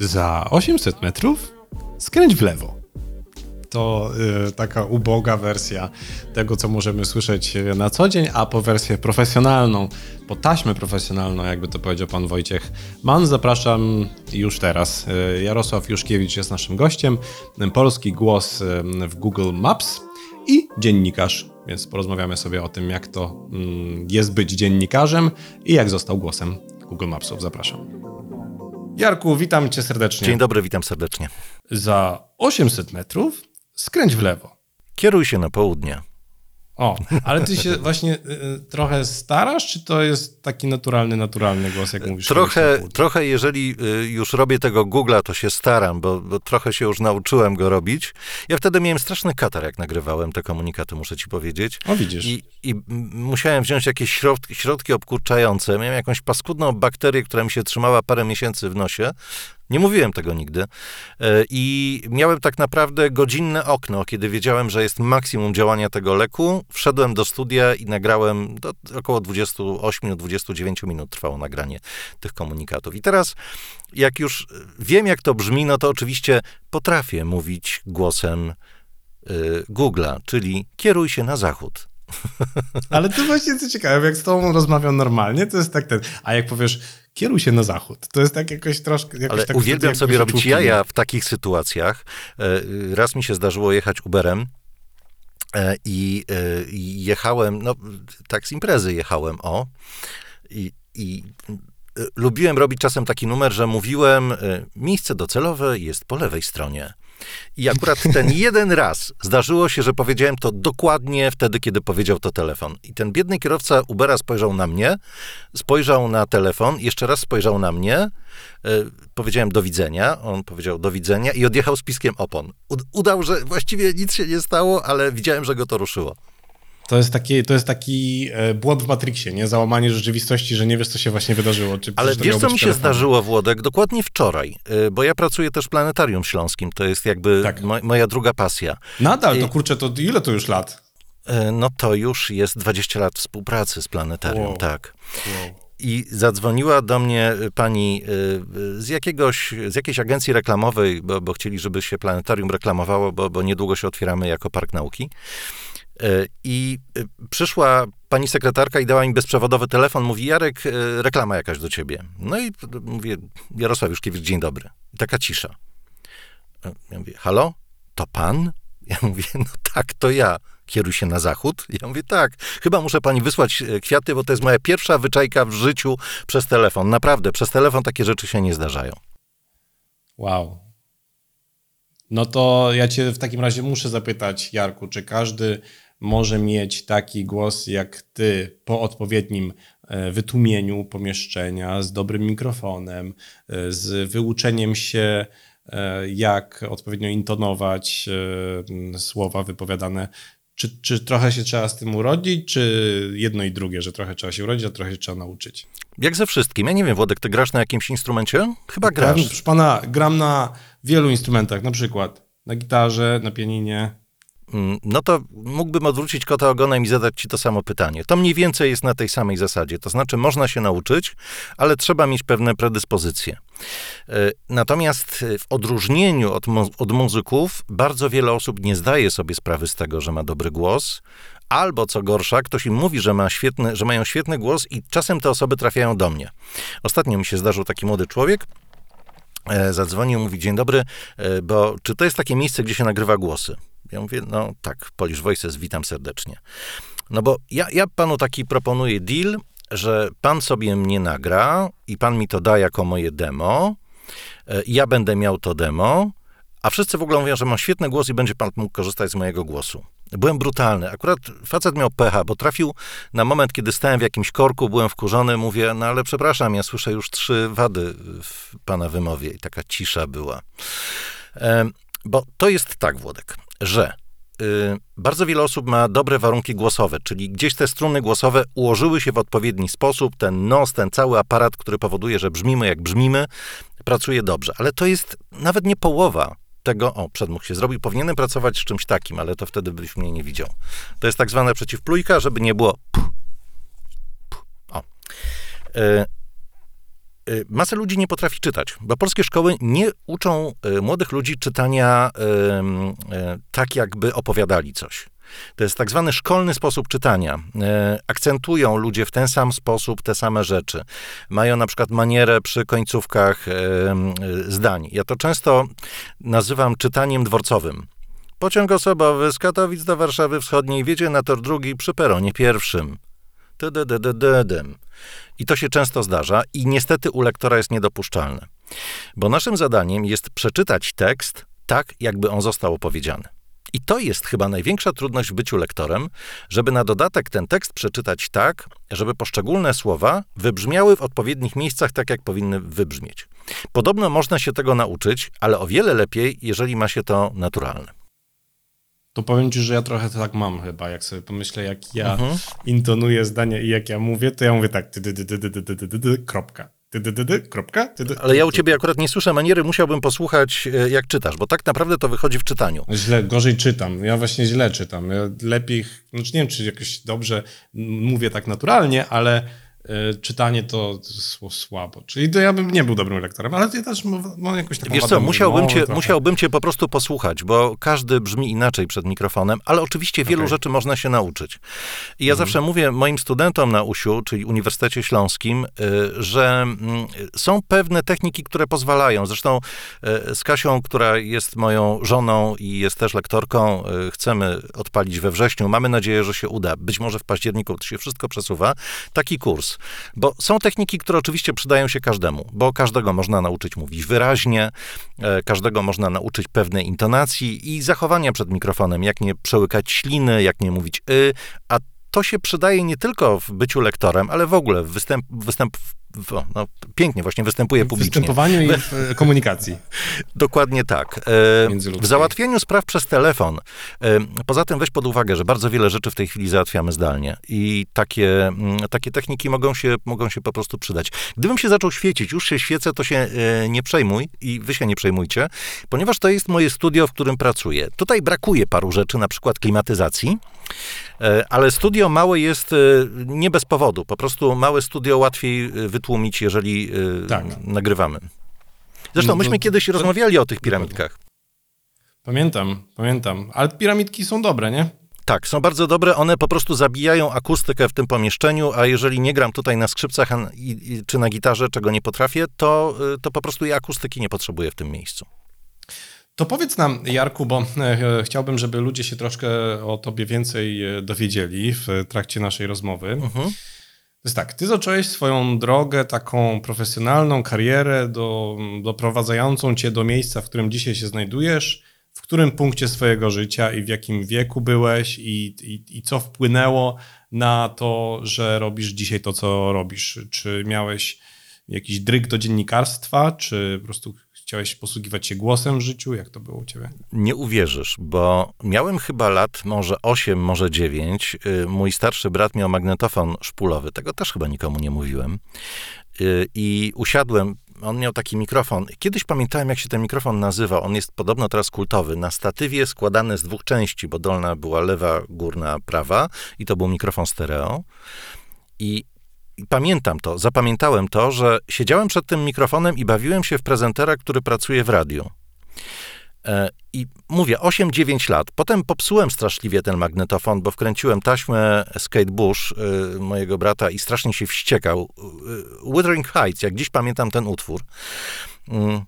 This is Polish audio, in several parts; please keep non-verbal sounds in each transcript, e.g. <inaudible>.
Za 800 metrów skręć w lewo. To y, taka uboga wersja tego, co możemy słyszeć na co dzień, a po wersję profesjonalną, po taśmę profesjonalną, jakby to powiedział pan Wojciech Mann, zapraszam już teraz. Y, Jarosław Juszkiewicz jest naszym gościem, polski głos y, w Google Maps i dziennikarz, więc porozmawiamy sobie o tym, jak to mm, jest być dziennikarzem i jak został głosem Google Mapsów. Zapraszam. Jarku, witam cię serdecznie. Dzień dobry, witam serdecznie. Za 800 metrów skręć w lewo. Kieruj się na południe. O, ale ty się właśnie y, y, trochę starasz, czy to jest taki naturalny, naturalny głos, jak mówisz? Trochę, trochę jeżeli y, już robię tego Google'a, to się staram, bo, bo, trochę się już nauczyłem go robić. Ja wtedy miałem straszny katar, jak nagrywałem te komunikaty, muszę ci powiedzieć. O, widzisz. I, i musiałem wziąć jakieś środki, środki obkurczające. Miałem jakąś paskudną bakterię, która mi się trzymała parę miesięcy w nosie. Nie mówiłem tego nigdy. E, I miałem tak naprawdę godzinne okno, kiedy wiedziałem, że jest maksimum działania tego leku. Wszedłem do studia i nagrałem, do, około 28-29 minut trwało nagranie tych komunikatów. I teraz, jak już wiem, jak to brzmi, no to oczywiście potrafię mówić głosem y, Google'a, czyli kieruj się na zachód. Ale to właśnie co ciekawe, jak z tobą rozmawiam normalnie, to jest tak ten, a jak powiesz, kieruj się na zachód, to jest tak jakoś troszkę... Jakoś Ale tak uwielbiam sobie robić jaja w takich sytuacjach. E, raz mi się zdarzyło jechać Uberem, e, i, e, i jechałem, no tak z imprezy jechałem, o, i, i lubiłem robić czasem taki numer, że mówiłem, miejsce docelowe jest po lewej stronie. I akurat ten jeden raz zdarzyło się, że powiedziałem to dokładnie wtedy, kiedy powiedział to telefon. I ten biedny kierowca Ubera spojrzał na mnie, spojrzał na telefon, jeszcze raz spojrzał na mnie, yy, powiedziałem do widzenia, on powiedział do widzenia i odjechał z piskiem opon. udał, że właściwie nic się nie stało, ale widziałem, że go to ruszyło. To jest taki, to jest taki e, błąd w Matrixie, nie? Załamanie rzeczywistości, że nie wiesz, co się właśnie wydarzyło. Czy Ale wiesz, co mi się zdarzyło, Włodek? Dokładnie wczoraj, e, bo ja pracuję też w Planetarium Śląskim. To jest jakby tak. mo moja druga pasja. Nadal, I... to kurczę, to ile to już lat? E, no to już jest 20 lat współpracy z Planetarium, wow. tak. Wow. I zadzwoniła do mnie pani z, jakiegoś, z jakiejś agencji reklamowej, bo, bo chcieli, żeby się planetarium reklamowało, bo, bo niedługo się otwieramy jako Park Nauki. E, I e, przyszła pani sekretarka i dała mi bezprzewodowy telefon. Mówi, Jarek, e, reklama jakaś do ciebie. No i mówię, Jarosław Juszkiewicz, dzień dobry. I taka cisza. Ja mówię, halo? To pan? <laughs> Ja mówię, no tak, to ja. Kieruj się na zachód? Ja mówię, tak. Chyba muszę pani wysłać kwiaty, bo to jest moja pierwsza wyczajka w życiu przez telefon. Naprawdę, przez telefon takie rzeczy się nie zdarzają. Wow. No to ja cię w takim razie muszę zapytać, Jarku, czy każdy może mieć taki głos jak ty po odpowiednim e, wytłumieniu pomieszczenia, z dobrym mikrofonem, e, z wyuczeniem się, e, jak odpowiednio intonować słowa wypowiadane. Czy, czy trochę się trzeba z tym urodzić, czy jedno i drugie, że trochę trzeba się urodzić, a trochę się trzeba nauczyć? Jak ze wszystkim. Ja nie wiem, Włodek, ty grasz na jakimś instrumencie? Chyba grasz. Proszę pana, gram na wielu instrumentach, na przykład na gitarze, na pianinie. Mm, no to mógłbym odwrócić kota ogonem i zadać ci to samo pytanie. To mniej więcej jest na tej samej zasadzie. To znaczy, można się nauczyć, ale trzeba mieć pewne predyspozycje. E, natomiast w odróżnieniu od, od muzyków, bardzo wiele osób nie zdaje sobie sprawy z tego, że ma dobry głos, albo co gorsza, ktoś im mówi, że, ma świetny, że mają świetny głos i czasem te osoby trafiają do mnie. Ostatnio mi się zdarzył taki młody człowiek, e, zadzwonił, mówi, dzień dobry, e, bo czy to jest takie miejsce, gdzie się nagrywa głosy? Ja mówię, no tak, Polish Voices, witam serdecznie. No bo ja, ja panu taki proponuję deal, że pan sobie mnie nagra i pan mi to da jako moje demo, e, ja będę miał to demo, a wszyscy w ogóle mówią, że mam świetny głos i będzie pan mógł korzystać z mojego głosu. Byłem brutalny. Akurat facet miał pecha, bo trafił na moment, kiedy stałem w jakimś korku, byłem wkurzony, mówię, no ale przepraszam, ja słyszę już trzy wady w pana wymowie i taka cisza była. E, bo to jest tak, Włodek że y, bardzo wiele osób ma dobre warunki głosowe, czyli gdzieś te struny głosowe ułożyły się w odpowiedni sposób, ten nos, ten cały aparat, który powoduje, że brzmimy jak brzmimy, pracuje dobrze. Ale to jest nawet nie połowa tego, o, przedmuch się zrobił, powinienem pracować z czymś takim, ale to wtedy byś mnie nie widział. To jest tak zwana przeciwplujka, żeby nie było o. Y, y, masę ludzi nie potrafi czytać, bo polskie szkoły nie uczą y, młodych ludzi czytania tak, jakby opowiadali coś. To jest tak zwany szkolny sposób czytania. Akcentują ludzie w ten sam sposób te same rzeczy. Mają na przykład manierę przy końcówkach zdań. Ja to często nazywam czytaniem dworcowym. Pociąg osobowy z Katowic do Warszawy Wschodniej wiedzie na tor drugi przy peronie pierwszym. I to się często zdarza i niestety u lektora jest niedopuszczalne. Bo naszym zadaniem jest przeczytać tekst tak, jakby on został opowiedziany. I to jest chyba największa trudność w byciu lektorem, żeby na dodatek ten tekst przeczytać tak, żeby poszczególne słowa wybrzmiały w odpowiednich miejscach tak, jak powinny wybrzmieć. Podobno można się tego nauczyć, ale o wiele lepiej, jeżeli ma się to naturalne. To powiem ci, że ja trochę tak mam chyba, jak sobie pomyślę, jak ja mhm. intonuję zdania i jak ja mówię, to ja mówię tak, kropka. Kropka? Ale ja u ciebie akurat nie słyszę maniery, musiałbym posłuchać, jak czytasz, bo tak naprawdę to wychodzi w czytaniu. Źle, gorzej czytam. Ja właśnie źle czytam. Ja lepiej, znaczy nie wiem, czy jakoś dobrze mówię tak naturalnie, ale E, czytanie to słabo. Czyli to ja bym nie był dobrym lektorem, ale ja też mam jakąś taką Wiesz co, musiałbym cię, musiałbym cię po prostu posłuchać, bo każdy brzmi inaczej przed mikrofonem, ale oczywiście wielu okay. rzeczy można się nauczyć. I ja mhm. zawsze mówię moim studentom na USiu, czyli Uniwersytecie Śląskim, y, że mm, są pewne techniki, które pozwalają. Zresztą y, z Kasią, która jest moją żoną i jest też lektorką, y, chcemy odpalić we wrześniu. Mamy nadzieję, że się uda. Być może w październiku to się wszystko przesuwa. Taki kurs. Bo są techniki, które oczywiście przydają się każdemu, bo każdego można nauczyć mówić wyraźnie, e, każdego można nauczyć pewnej intonacji i zachowania przed mikrofonem, jak nie przełykać śliny, jak nie mówić y,, a to się przydaje nie tylko w byciu lektorem, ale w ogóle w występ, występ no, pięknie właśnie występuje publicznie. W występowaniu i w e, komunikacji. <laughs> Dokładnie tak. E, w załatwieniu spraw przez telefon. E, poza tym weź pod uwagę, że bardzo wiele rzeczy w tej chwili załatwiamy zdalnie i takie, mm, takie techniki mogą się, mogą się po prostu przydać. Gdybym się zaczął świecić, już się świecę, to się nie przejmuj i wy się nie przejmujcie, ponieważ to jest moje studio, w którym pracuję. Tutaj brakuje paru rzeczy, na przykład klimatyzacji, ale studio małe jest nie bez powodu. Po prostu małe studio łatwiej wytłumaczyć tłumić, jeżeli tak. nagrywamy. Zresztą no, myśmy kiedyś to, rozmawiali o tych piramidkach. Pamiętam, pamiętam. Ale piramidki są dobre, nie? Tak, są bardzo dobre. One po prostu zabijają akustykę w tym pomieszczeniu, a jeżeli nie gram tutaj na skrzypcach czy na gitarze, czego nie potrafię, to, to po prostu i akustyki nie potrzebuję w tym miejscu. To powiedz nam, Jarku, bo e, chciałbym, żeby ludzie się troszkę o tobie więcej e, dowiedzieli w trakcie naszej rozmowy. Mhm jest tak, ty zacząłeś swoją drogę, taką profesjonalną karierę do, doprowadzającą cię do miejsca, w którym dzisiaj się znajdujesz, w którym punkcie swojego życia i w jakim wieku byłeś i, i, i co wpłynęło na to, że robisz dzisiaj to, co robisz. Czy miałeś jakiś dryg do dziennikarstwa, czy po prostu Chciałeś posługiwać się głosem w życiu? Jak to było u ciebie? Nie uwierzysz, bo miałem chyba lat może 8, może 9. Y, mój starszy brat miał magnetofon szpulowy. Tego też chyba nikomu nie mówiłem. Y, I usiadłem on miał taki mikrofon. Kiedyś pamiętałem, jak się ten mikrofon nazywał. On jest podobno teraz kultowy. Na statywie składany z dwóch części, bo dolna była lewa, górna, prawa i to był mikrofon stereo. I pamiętam to, zapamiętałem to, że siedziałem przed tym mikrofonem i bawiłem się w prezentera, który pracuje w radiu. E, I mówię, 8-9 lat. Potem popsułem straszliwie ten magnetofon, bo wkręciłem taśmę Skate Bush y, mojego brata i strasznie się wściekał. Y, Wuthering Heights, jak dziś pamiętam ten utwór. Mm,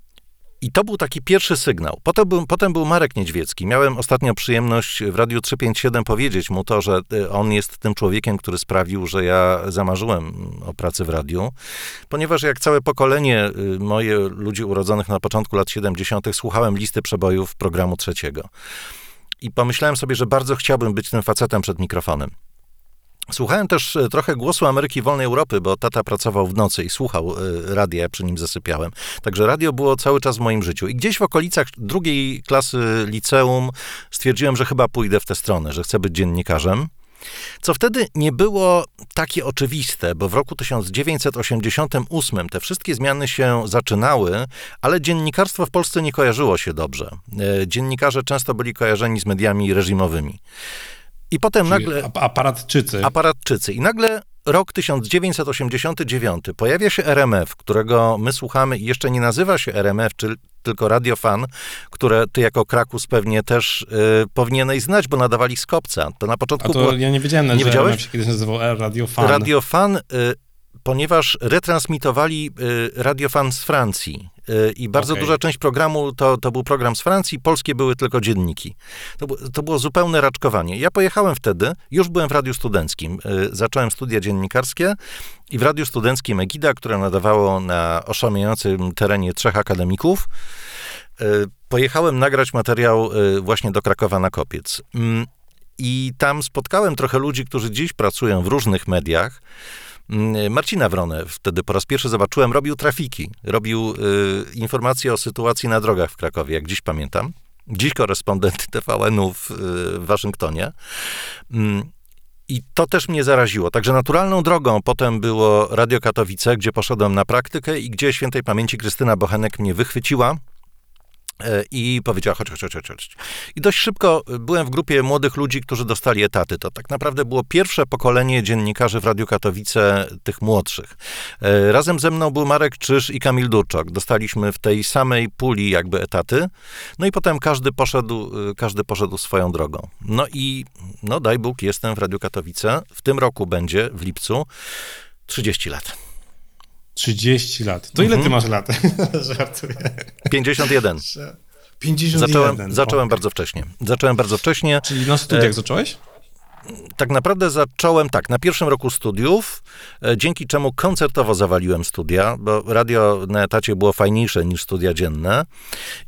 i to był taki pierwszy sygnał. Potem był, potem był Marek Niedźwiecki. Miałem ostatnio przyjemność w Radiu 357 powiedzieć mu to, że y, on jest tym człowiekiem, który sprawił, że ja zamarzyłem o pracy w radiu, ponieważ jak całe pokolenie y, moje ludzi urodzonych na początku lat 70. słuchałem listy przebojów programu trzeciego. I pomyślałem sobie, że bardzo chciałbym być tym facetem przed mikrofonem. Słuchałem też e, trochę głosu Ameryki Wolnej Europy, bo tata pracował w nocy i słuchał e, radia, ja przy nim zasypiałem. Także radio było cały czas w moim życiu. I gdzieś w okolicach drugiej klasy liceum stwierdziłem, że chyba pójdę w tę stronę, że chcę być dziennikarzem. Co wtedy nie było takie oczywiste, bo w roku 1988 te wszystkie zmiany się zaczynały, ale dziennikarstwo w Polsce nie kojarzyło się dobrze. E, dziennikarze często byli kojarzeni z mediami reżimowymi. I potem Czyli nagle. Aparatczycy. Aparatczycy. I nagle rok 1989. Pojawia się RMF, którego my słuchamy i jeszcze nie nazywa się RMF, czy tylko Radiofan, które ty jako Krakus pewnie też y, powinieneś znać, bo nadawali z kopca. To na początku A to było... ja nie wiedziałem, Nie że wiedziałeś? Się kiedyś nazywał Radiofan. Radiofan, y, ponieważ retransmitowali y, Radiofan z Francji. Y, I bardzo Okej. duża część programu to, to był program z Francji, polskie były tylko dzienniki. To, to było zupełne raczkowanie. Ja pojechałem wtedy, już byłem w Radiu Studenckim. Y, Zacząłem studia dziennikarskie i w Radiu Studenckim Egida, które nadawało na oszałamiającym terenie trzech akademików, pojechałem nagrać materiał właśnie do Krakowa na Kopiec. Mm, I tam spotkałem trochę ludzi, którzy dziś pracują w różnych mediach. Mm, Marcina Wronę wtedy po raz pierwszy zobaczyłem, robił trafiki, robił y, informacje o sytuacji na drogach w Krakowie, jak dziś pamiętam. Dziś korespondent <laughs> TVN-u w, y, w Waszyngtonie. Mm, I to też mnie zaraziło. Także naturalną drogą potem było Radio Katowice, gdzie poszedłem na praktykę i gdzie świętej pamięci Krystyna Bochenek mnie wychwyciła i powiedziała, chodź, chodź, chodź, chodź. I dość szybko byłem w grupie młodych ludzi, którzy dostali etaty. To tak naprawdę było pierwsze pokolenie dziennikarzy w Radiu Katowice, tych młodszych. E, Razem ze mną był Marek Czyż i Kamil Durczok. Dostaliśmy w tej samej puli jakby etaty. No i potem każdy poszedł, każdy poszedł swoją drogą. No i, no daj Bóg, jestem w Radiu Katowice. W tym roku będzie, w lipcu, 30 lat. 30 lat. To ile ty Mhm. masz lat? <laughs> Żartuję. 51. Że- 51. Zacząłem, zacząłem O. bardzo wcześnie. Zacząłem bardzo wcześnie. Czyli na studiach E, zacząłeś? Tak naprawdę zacząłem tak, na pierwszym roku studiów, e, dzięki czemu koncertowo zawaliłem studia, bo radio na etacie było fajniejsze niż studia dzienne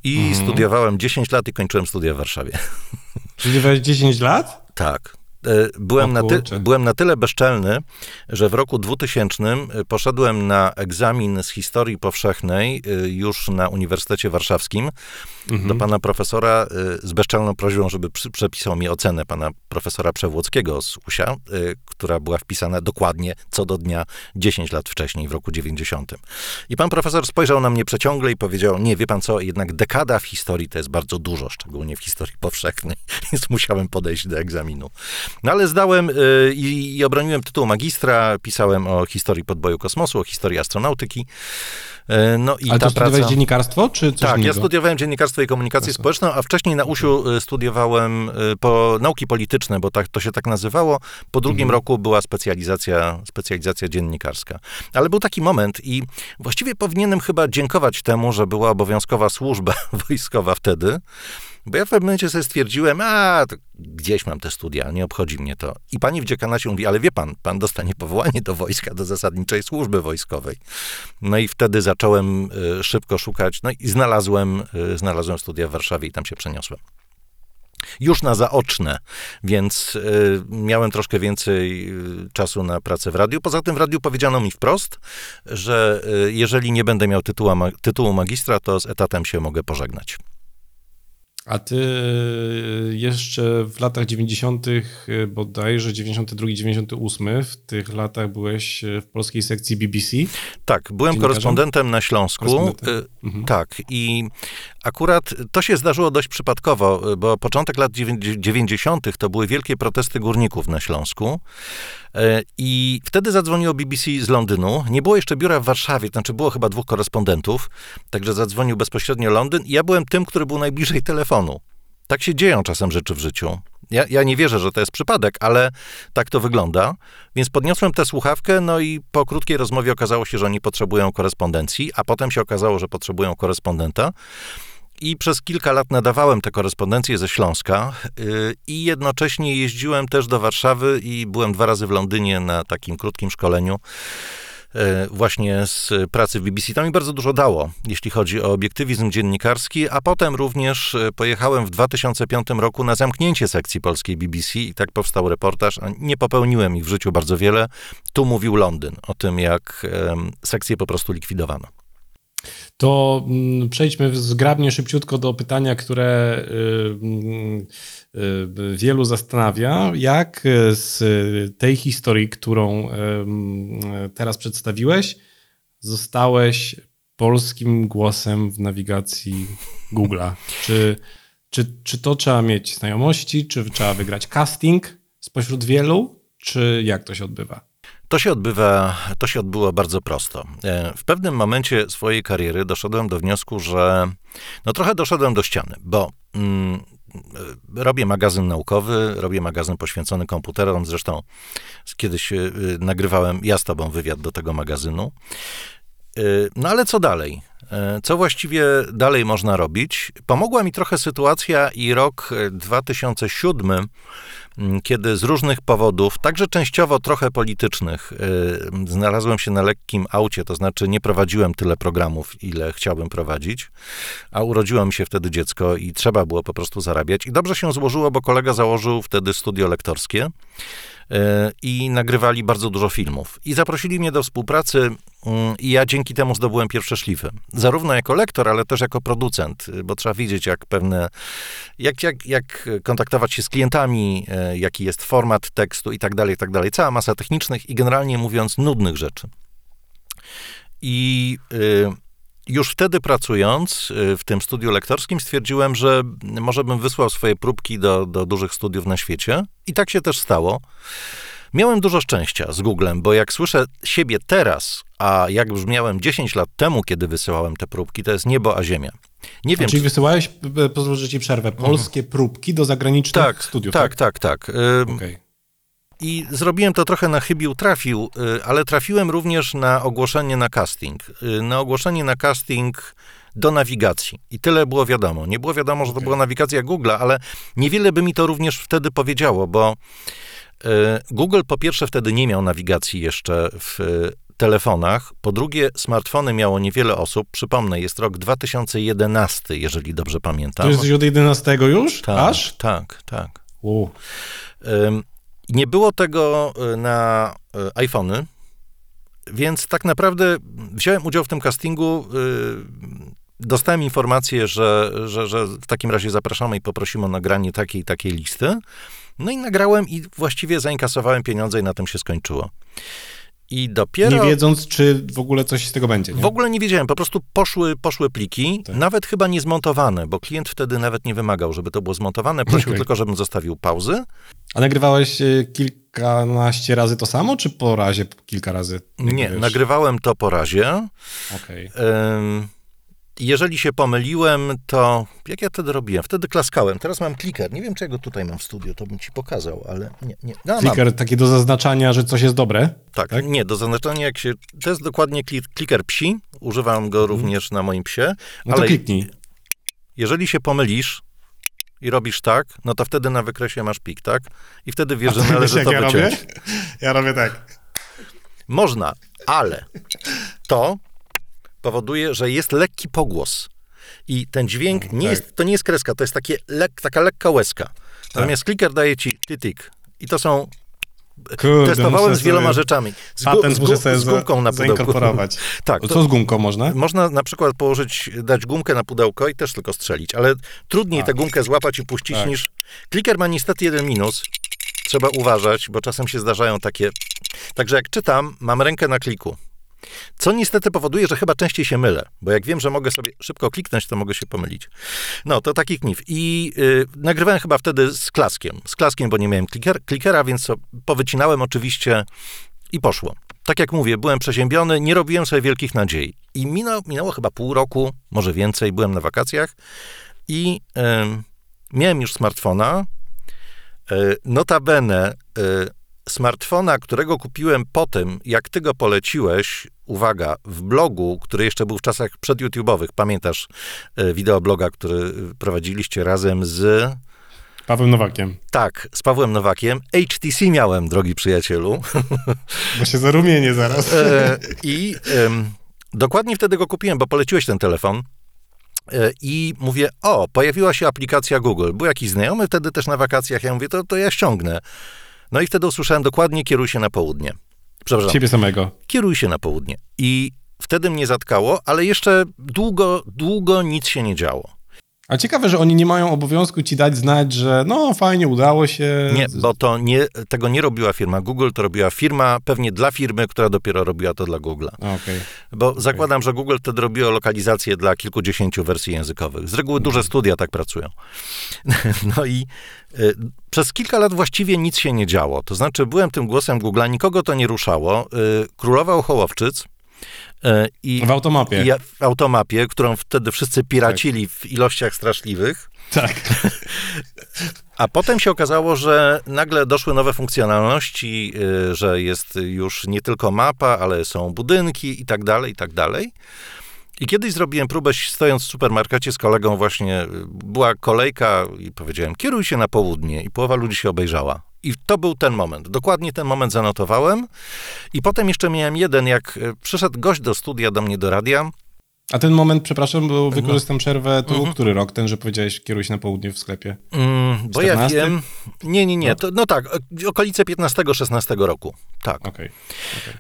i Mhm. studiowałem 10 lat i kończyłem studia w Warszawie. Czyli miałeś 10 lat? Tak. E, Byłem na, ty, byłem na tyle bezczelny, że w roku 2000 e, poszedłem na egzamin z historii powszechnej e, już na Uniwersytecie Warszawskim Mhm. do pana profesora z bezczelną prośbą, żeby przy, przepisał mi ocenę pana profesora Przewłockiego z USIA, która była wpisana dokładnie co do dnia 10 lat wcześniej, w roku 90. I pan profesor spojrzał na mnie przeciągle i powiedział, nie, wie pan co, jednak dekada w historii to jest bardzo dużo, szczególnie w historii powszechnej, <laughs> więc musiałem podejść do egzaminu. No ale zdałem y, i, i obroniłem tytuł magistra, pisałem o historii podboju kosmosu, o historii astronautyki. Y, no i Ale ta to studiowałeś praca... dziennikarstwo, czy coś Tak, ja studiowałem dziennikarstwo i komunikację społeczną, a wcześniej na USiu y, studiowałem po nauki polityczne, bo tak, to się tak nazywało. Po drugim Mhm. roku była specjalizacja, specjalizacja dziennikarska. Ale był taki moment i właściwie powinienem chyba dziękować temu, że była obowiązkowa służba <laughs> wojskowa wtedy, bo ja w pewnym momencie sobie stwierdziłem, a gdzieś mam te studia, nie obchodzi mnie to. I pani w dziekanacie mówi, ale wie pan, pan dostanie powołanie do wojska, do zasadniczej służby wojskowej. No i wtedy zacząłem y, szybko szukać, no i znalazłem, y, znalazłem studia w Warszawie i tam się przeniosłem. Już na zaoczne, więc y, miałem troszkę więcej y, czasu na pracę w radiu. Poza tym w radiu powiedziano mi wprost, że y, jeżeli nie będę miał tytułu, ma, tytułu magistra, to z etatem się mogę pożegnać. A ty y, jeszcze w latach 90., y, bodajże 92, 98, w tych latach byłeś y, w polskiej sekcji BBC. Tak, byłem korespondentem na Śląsku. Korespondentem. Mhm. Tak, i akurat to się zdarzyło dość przypadkowo, bo początek lat dziewię- 90. to były wielkie protesty górników na Śląsku. Y, I wtedy zadzwoniło BBC z Londynu. Nie było jeszcze biura w Warszawie, znaczy było chyba dwóch korespondentów, także zadzwonił bezpośrednio Londyn. I ja byłem tym, który był najbliżej telefonu. Tak się dzieją czasem rzeczy w życiu. Ja, ja nie wierzę, że to jest przypadek, ale tak to wygląda. Więc podniosłem tę słuchawkę, no i po krótkiej rozmowie okazało się, że oni potrzebują korespondencji, a potem się okazało, że potrzebują korespondenta. I przez kilka lat nadawałem te korespondencje ze Śląska yy, i jednocześnie jeździłem też do Warszawy i byłem dwa razy w Londynie na takim krótkim szkoleniu yy, właśnie z pracy w BBC. To mi bardzo dużo dało, jeśli chodzi o obiektywizm dziennikarski, a potem również yy, pojechałem w 2005 roku na zamknięcie sekcji polskiej BBC i tak powstał reportaż. Nie popełniłem ich w życiu bardzo wiele. Tu mówił Londyn o tym, jak sekcję po prostu likwidowano. To mm, przejdźmy zgrabnie, szybciutko do pytania, które y, mm, y, wielu zastanawia. Jak y, z tej historii, którą mm, teraz przedstawiłeś, zostałeś polskim głosem w nawigacji Google'a? Czy, czy, czy to trzeba mieć znajomości, czy trzeba wygrać casting spośród wielu, czy jak to się odbywa? To się odbywa, to się odbyło bardzo prosto. E, w pewnym momencie swojej kariery doszedłem do wniosku, że no trochę doszedłem do ściany, bo mm, e, robię magazyn naukowy, robię magazyn poświęcony komputerom, zresztą kiedyś y, nagrywałem ja z tobą wywiad do tego magazynu. No ale co dalej? E, co właściwie dalej można robić? Pomogła mi trochę sytuacja i rok 2007, e, kiedy z różnych powodów, także częściowo trochę politycznych, e, znalazłem się na lekkim aucie, to znaczy nie prowadziłem tyle programów, ile chciałbym prowadzić, a urodziło mi się wtedy dziecko i trzeba było po prostu zarabiać. I dobrze się złożyło, bo kolega założył wtedy studio lektorskie. E, i nagrywali bardzo dużo filmów. I zaprosili mnie do współpracy mm, i ja dzięki temu zdobyłem pierwsze szlify. Zarówno jako lektor, ale też jako producent, bo trzeba wiedzieć, jak pewne, jak, jak, jak kontaktować się z klientami, e, jaki jest format tekstu i tak dalej, i tak dalej. Cała masa technicznych i generalnie mówiąc nudnych rzeczy. I y, już wtedy pracując y, w tym studiu lektorskim stwierdziłem, że może bym wysłał swoje próbki do, do dużych studiów na świecie. I tak się też stało. Miałem dużo szczęścia z Googlem, bo jak słyszę siebie teraz, a jak brzmiałem 10 lat temu, kiedy wysyłałem te próbki, to jest niebo a ziemia. Nie wiem, czyli czy... wysyłałeś, pozwól, że ci przerwę, polskie mhm. próbki do zagranicznych tak, studiów, tak? Tak, tak, tak. Okay. I zrobiłem to trochę na chybił trafił, y, ale trafiłem również na ogłoszenie na casting. Y, na ogłoszenie na casting do nawigacji. I tyle było wiadomo. Nie było wiadomo, że to była nawigacja Google'a, ale niewiele by mi to również wtedy powiedziało, bo y, Google po pierwsze wtedy nie miał nawigacji jeszcze w telefonach. Po drugie, smartfony miało niewiele osób. Przypomnę, jest rok 2011, jeżeli dobrze pamiętam. To jesteś od 11 już? Tak, Aż? Tak, tak. Nie było tego y, na y, iPhony, więc tak naprawdę wziąłem udział w tym castingu. Y, dostałem informację, że, że, że w takim razie zapraszamy i poprosimy o nagranie takiej takiej listy. No i nagrałem i właściwie zainkasowałem pieniądze i na tym się skończyło. I dopiero... Nie wiedząc, czy w ogóle coś z tego będzie. Nie? W ogóle nie wiedziałem, po prostu poszły, poszły pliki, tak. nawet chyba nie zmontowane, bo klient wtedy nawet nie wymagał, żeby to było zmontowane, prosił okay. tylko, żebym zostawił pauzy. A nagrywałeś e, kilkanaście razy to samo, czy po razie kilka razy? Nie, nagrywałem to po razie. Okay. Jeżeli się pomyliłem, to jak ja wtedy robiłem? Wtedy klaskałem. Teraz mam kliker. Nie wiem, czego tutaj mam w studiu, to bym ci pokazał, ale nie. nie. No, kliker mam. taki do zaznaczania, że coś jest dobre? Tak, tak, nie, do zaznaczania jak się... To jest dokładnie kliker psi. Używam go mhm. również na moim psie. No ale to kliknij. Jeżeli się pomylisz, i robisz tak, no to wtedy na wykresie masz pik, tak? I wtedy wiesz, że należy to ja wyciąć. Robię? Ja robię tak. Można, ale to powoduje, że jest lekki pogłos. I ten dźwięk nie tak. jest, to nie jest kreska, to jest takie lek, taka lekka łezka. Natomiast tak. kliker daje ci tytik. I to są Kurde, Testowałem z wieloma rzeczami. Z, patent z, muszę z gumką na pudełku. <laughs> tak. To, Co z gumką można? Można na przykład położyć, dać gumkę na pudełko i też tylko strzelić, ale trudniej A. tę gumkę złapać i puścić tak. niż... Kliker ma niestety jeden minus. Trzeba uważać, bo czasem się zdarzają takie... Także jak czytam, mam rękę na kliku. Co niestety powoduje, że chyba częściej się mylę, bo jak wiem, że mogę sobie szybko kliknąć, to mogę się pomylić. No, to taki knif. I yy, nagrywałem chyba wtedy z klaskiem. Z klaskiem, bo nie miałem kliker, klikera, więc powycinałem oczywiście i poszło. Tak jak mówię, byłem przeziębiony, nie robiłem sobie wielkich nadziei. I minęło, minęło chyba pół roku, może więcej, byłem na wakacjach i yy, miałem już smartfona. Yy, notabene y, smartfona, którego kupiłem po tym, jak ty go poleciłeś, uwaga, w blogu, który jeszcze był w czasach przedYouTube'owych, pamiętasz e, wideobloga, który prowadziliście razem z... Pawłem Nowakiem. Tak, z Pawłem Nowakiem. HTC miałem, drogi przyjacielu. <laughs> Bo się zarumienię zaraz. E, I dokładnie wtedy go kupiłem, bo poleciłeś ten telefon. E, I mówię, o, pojawiła się aplikacja Google. Był jakiś znajomy wtedy też na wakacjach. Ja mówię, to, to ja ściągnę. No i wtedy usłyszałem dokładnie, kieruj się na południe. Przepraszam. Ciebie samego. Kieruj się na południe. I wtedy mnie zatkało, ale jeszcze długo, długo nic się nie działo. A ciekawe, że oni nie mają obowiązku ci dać znać, że no fajnie, udało się. Nie, bo to nie, tego nie robiła firma Google, to robiła firma pewnie dla firmy, która dopiero robiła to dla Google'a. Okay. Bo zakładam, że Google wtedy robiło lokalizację dla kilkudziesięciu wersji językowych. Z reguły duże studia tak pracują. <laughs> No i y, przez kilka lat właściwie nic się nie działo. To znaczy byłem tym głosem Google'a, nikogo to nie ruszało. Y, królował Hołowczyc, I, w automapie. I w automapie, którą wtedy wszyscy piracili tak. w ilościach straszliwych. Tak. <laughs> A potem się okazało, że nagle doszły nowe funkcjonalności, y, że jest już nie tylko mapa, ale są budynki i tak dalej, i tak dalej. I kiedyś zrobiłem próbę, stojąc w supermarkecie z kolegą, właśnie y, była kolejka i powiedziałem, kieruj się na południe. I połowa ludzi się obejrzała. I to był ten moment. Dokładnie ten moment zanotowałem. I potem jeszcze miałem jeden, jak e, przyszedł gość do studia, do mnie do radia. A ten moment, przepraszam, bo no. wykorzystam przerwę, to mhm. który rok? Ten, że powiedziałeś kieruj się na południe w sklepie? Mm, bo ja wiem... Nie, nie, nie. No, to, no tak, okolice 15-16 roku. Tak. Okay.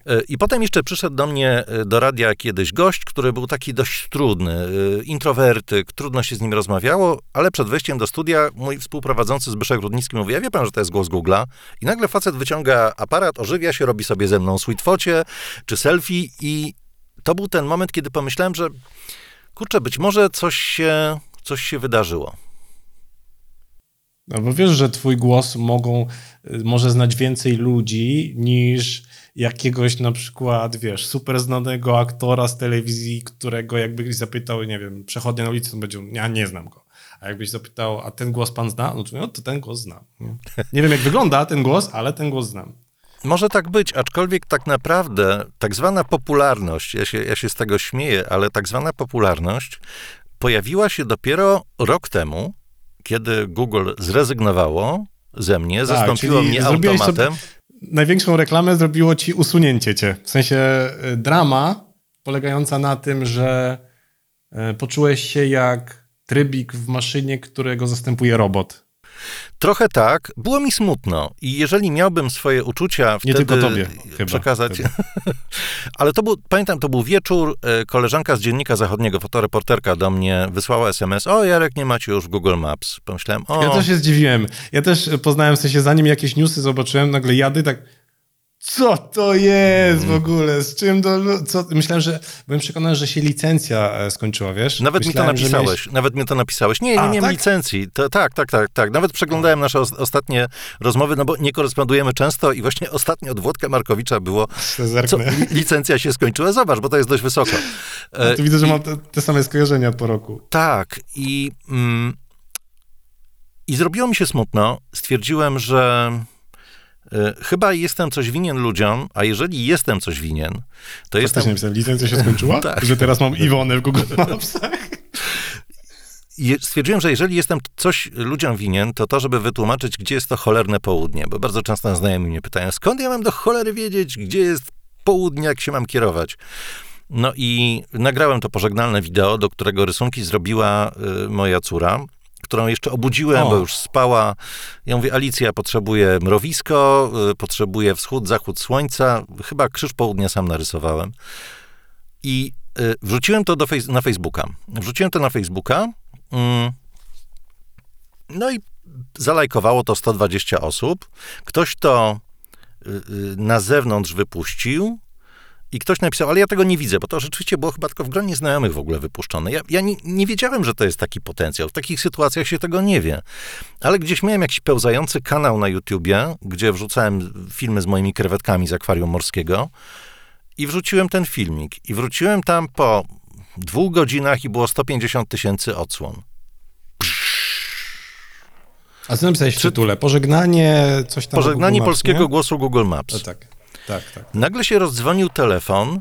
okay. I potem jeszcze przyszedł do mnie e, do radia kiedyś gość, który był taki dość trudny, e, introwertyk, trudno się z nim rozmawiało, ale przed wejściem do studia mój współprowadzący Zbyszek Rudnicki mówi, ja wie pan, że to jest głos Google'a i nagle facet wyciąga aparat, ożywia się, robi sobie ze mną sweetfocie czy selfie i to był ten moment, kiedy pomyślałem, że kurczę, być może coś się, coś się wydarzyło. No bo wiesz, że twój głos mogą, może znać więcej ludzi niż jakiegoś na przykład, wiesz, super znanego aktora z telewizji, którego jakbyś zapytał, nie wiem, przechodnie na ulicy, to będzie, ja nie znam go. A jakbyś zapytał, a ten głos pan zna? No to, no, to ten głos znam. Nie wiem, jak wygląda ten głos, ale ten głos znam. Może tak być, aczkolwiek tak naprawdę tak zwana popularność, ja się, ja się z tego śmieję, ale tak zwana popularność pojawiła się dopiero rok temu, kiedy Google zrezygnowało ze mnie, tak, zastąpiło mnie automatem. największą reklamę zrobiło ci usunięcie cię. W sensie y, drama polegająca na tym, że y, poczułeś się jak trybik w maszynie, którego zastępuje robot. Trochę tak. Było mi smutno i jeżeli miałbym swoje uczucia wtedy Nie tylko tobie, przekazać... Chyba. <laughs> Ale to był, pamiętam, to był wieczór, e, koleżanka z Dziennika Zachodniego, fotoreporterka do mnie wysłała SMS, o Jarek, nie macie już Google Maps. Pomyślałem, o... Ja też się zdziwiłem. Ja też poznałem, w sensie zanim jakieś newsy zobaczyłem, nagle jady tak co to jest w ogóle? Z czym to. Co? Myślałem, że. Byłem przekonany, że się licencja e, skończyła, wiesz? Nawet Myślałem, mi to napisałeś. Miałeś... Nawet mi to napisałeś. Nie, nie miałem tak? licencji. To, tak, tak, tak, tak. Nawet przeglądałem nasze ostatnie rozmowy, no bo nie korespondujemy często i właśnie ostatnio od Włodka Markowicza było. Co, licencja się skończyła. Zobacz, bo to jest dość wysoko. E, widzę, że mam te, te, same skojarzenia po roku. Tak. I. Mm, I zrobiło mi się smutno. Stwierdziłem, że chyba jestem coś winien ludziom, a jeżeli jestem coś winien, to jest. jestem... Napisałem, licencja się skończyła? <laughs> tak. Że teraz mam Iwonę w Google Mapsach? <laughs> stwierdziłem, że jeżeli jestem coś ludziom winien, to to, żeby wytłumaczyć, gdzie jest to cholerne południe, bo bardzo często znajomi mnie pytają, skąd ja mam do cholery wiedzieć, gdzie jest południe, jak się mam kierować. No i nagrałem to pożegnalne wideo, do którego rysunki zrobiła y, moja córa którą jeszcze obudziłem, o. bo już spała. Ja mówię, Alicja potrzebuje mrowisko, y, potrzebuje wschód, zachód słońca. Chyba krzyż południa sam narysowałem. I y, wrzuciłem to do fej na Facebooka. Wrzuciłem to na Facebooka. Mm. No i zalajkowało to 120 osób. Ktoś to y, na zewnątrz wypuścił. I ktoś napisał, ale ja tego nie widzę, bo to rzeczywiście było chyba tylko w gronie znajomych w ogóle wypuszczone. Ja, ja nie, nie, wiedziałem, że to jest taki potencjał. W takich sytuacjach się tego nie wie. Ale gdzieś miałem jakiś pełzający kanał na YouTubie, gdzie wrzucałem filmy z moimi krewetkami z akwarium morskiego i wrzuciłem ten filmik. I wróciłem tam po dwóch godzinach i było 150 tysięcy odsłon. A co napisałeś w tytule? Pożegnanie, coś tam Pożegnanie polskiego głosu Google Maps. No tak. Tak, tak. Nagle się rozdzwonił telefon,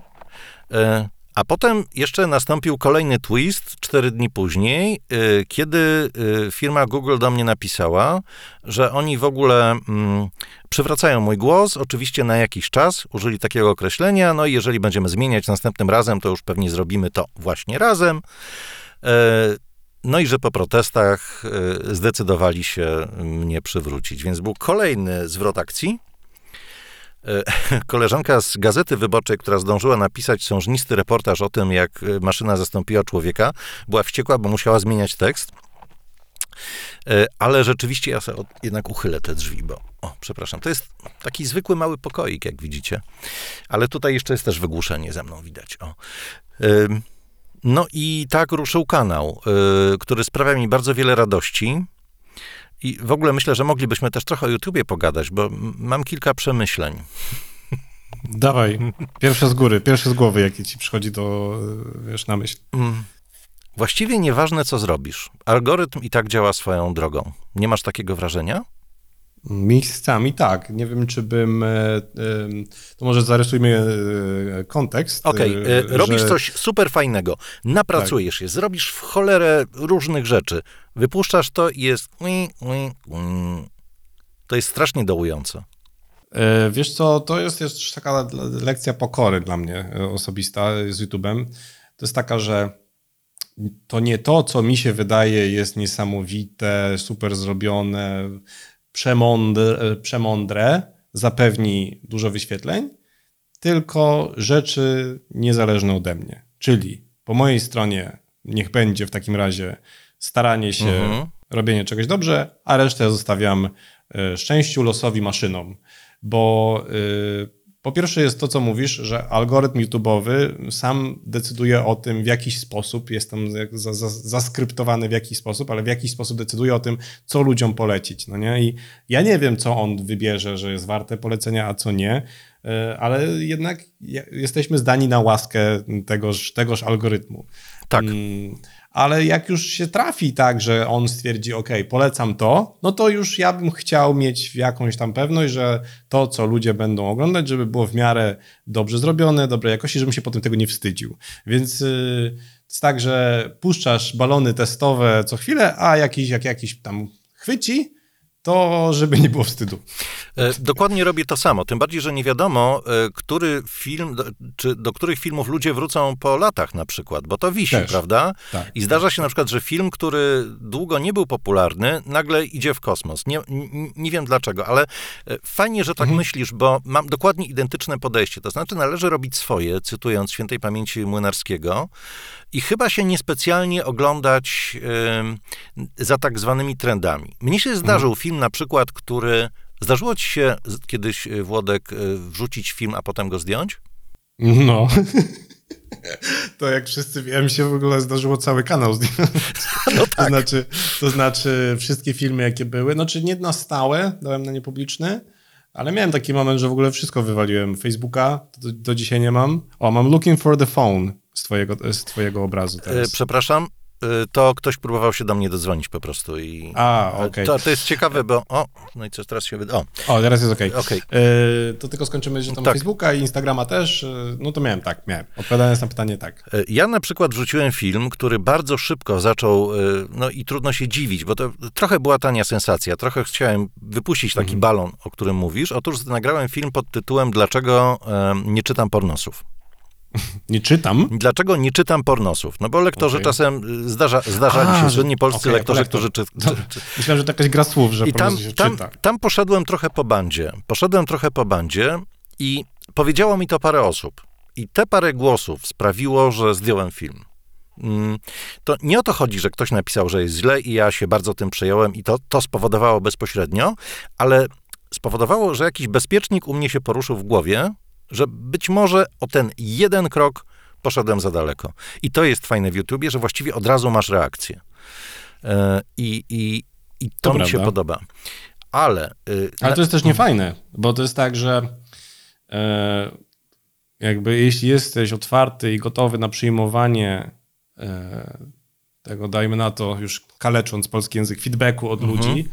e, a potem jeszcze nastąpił kolejny twist cztery dni później, e, kiedy e, firma Google do mnie napisała, że oni w ogóle mm, przywracają mój głos, oczywiście na jakiś czas, użyli takiego określenia, no i jeżeli będziemy zmieniać następnym razem, to już pewnie zrobimy to właśnie razem. No i że po protestach zdecydowali się mnie przywrócić, więc był kolejny zwrot akcji. E, <laughs> koleżanka z Gazety Wyborczej, która zdążyła napisać sążnisty reportaż o tym, jak e, maszyna zastąpiła człowieka, była wściekła, bo musiała zmieniać tekst. E, ale rzeczywiście ja sobie jednak uchylę te drzwi, bo, o, przepraszam, to jest taki zwykły mały pokoik, jak widzicie. Ale tutaj jeszcze jest też wygłuszenie ze mną widać, o. No i tak ruszył kanał, który sprawia mi bardzo wiele radości. I w ogóle myślę, że moglibyśmy też trochę o YouTubie pogadać, bo mam kilka przemyśleń. Dawaj, pierwsze z góry, pierwsze z głowy, jakie ci przychodzi do, wiesz, na myśl. Mm. Właściwie nieważne, co zrobisz. Algorytm i tak działa swoją drogą. Nie masz takiego wrażenia? Miejscami tak. Nie wiem, czy bym. E, e, to może zarysujmy e, kontekst. Okej, okay. robisz że... coś super fajnego, napracujesz tak. je, zrobisz w cholerę różnych rzeczy, wypuszczasz to i jest. To jest strasznie dołujące. Wiesz co, to jest jeszcze taka lekcja pokory dla mnie osobista z YouTube'em. To jest taka, że to nie to, co mi się wydaje jest niesamowite, super zrobione, przemądre, przemądre zapewni dużo wyświetleń, tylko rzeczy niezależne ode mnie. Czyli po mojej stronie niech będzie w takim razie staranie się, mhm. robienie czegoś dobrze, a resztę zostawiam e, szczęściu, losowi, maszynom. Bo y, po pierwsze jest to, co mówisz, że algorytm YouTube'owy sam decyduje o tym, w jakiś sposób, jest tam zaskryptowany w jakiś sposób, ale w jakiś sposób decyduje o tym, co ludziom polecić. No nie? I ja nie wiem, co on wybierze, że jest warte polecenia, a co nie, e, ale jednak jesteśmy zdani na łaskę tegoż, tegoż algorytmu. Tak. Mm, ale jak już się trafi tak, że on stwierdzi, ok, polecam to, no to już ja bym chciał mieć jakąś tam pewność, że to, co ludzie będą oglądać, żeby było w miarę dobrze zrobione, dobrej jakości, żebym się potem tego nie wstydził. Więc yy, jest tak, że puszczasz balony testowe co chwilę, a jakiś, jak jakiś tam chwyci, to żeby nie było wstydu. E, dokładnie robię to samo, tym bardziej, że nie wiadomo, e, który film, czy do których filmów ludzie wrócą po latach na przykład, bo to wisi, Też. prawda? Tak. I zdarza się na przykład, że film, który długo nie był popularny, nagle idzie w kosmos. Nie, nie, nie wiem dlaczego, ale e, fajnie, że tak mhm. myślisz, bo mam dokładnie identyczne podejście. To znaczy, należy robić swoje, cytując świętej pamięci Młynarskiego, i chyba się niespecjalnie oglądać y, za tak zwanymi trendami. Mnie się zdarzył mhm. film na przykład, który Zdarzyło ci się kiedyś, y, Włodek, y, wrzucić film, a potem go zdjąć? No. <laughs> To jak wszyscy wiemy, się w ogóle zdarzyło cały kanał zdjąć. <laughs> No tak. to, znaczy, to znaczy wszystkie filmy, jakie były, znaczy nie na stałe, dałem na niepubliczny, ale miałem taki moment, że w ogóle wszystko wywaliłem. Facebooka do, do dzisiaj nie mam. O, mam Looking for the Phone z twojego, z twojego obrazu teraz. E, przepraszam, Y, to ktoś próbował się do mnie dodzwonić po prostu i... A, okej. Okay. To, to jest ciekawe, bo... O, no i co teraz się. O, o teraz jest okej. Okay. okay. Yy, to tylko skończymy, że tam tak. Facebooka i Instagrama też. No to miałem, tak, miałem. Odpowiadając na pytanie, tak. Ja na przykład wrzuciłem film, który bardzo szybko zaczął, no i trudno się dziwić, bo to trochę była tania sensacja. Trochę chciałem wypuścić taki mhm. balon, o którym mówisz. Otóż nagrałem film pod tytułem Dlaczego nie czytam pornosów. <laughs> Nie czytam. Dlaczego nie czytam pornosów? No bo lektorzy okay. czasem zdarza, zdarzali A, się, słynni polscy okay, lektorzy, którzy czy, czy, czy... Myślałem, że to jakaś gra słów, że I tam, się tam, czyta. tam poszedłem trochę po bandzie. Poszedłem trochę po bandzie i powiedziało mi to parę osób. I te parę głosów sprawiło, że zdjąłem film. Mm, to nie o to chodzi, że ktoś napisał, że jest źle i ja się bardzo tym przejąłem i to, to spowodowało bezpośrednio, ale spowodowało, że jakiś bezpiecznik u mnie się poruszył w głowie, że być może o ten jeden krok poszedłem za daleko. I to jest fajne w YouTubie, że właściwie od razu masz reakcję. E, I, i, i to, to mi prawda. się podoba. Ale. Y, Ale to jest też niefajne, bo to jest tak, że e, jakby jeśli jesteś otwarty i gotowy na przyjmowanie e, tego, dajmy na to, już kalecząc polski język, feedbacku od mhm. ludzi,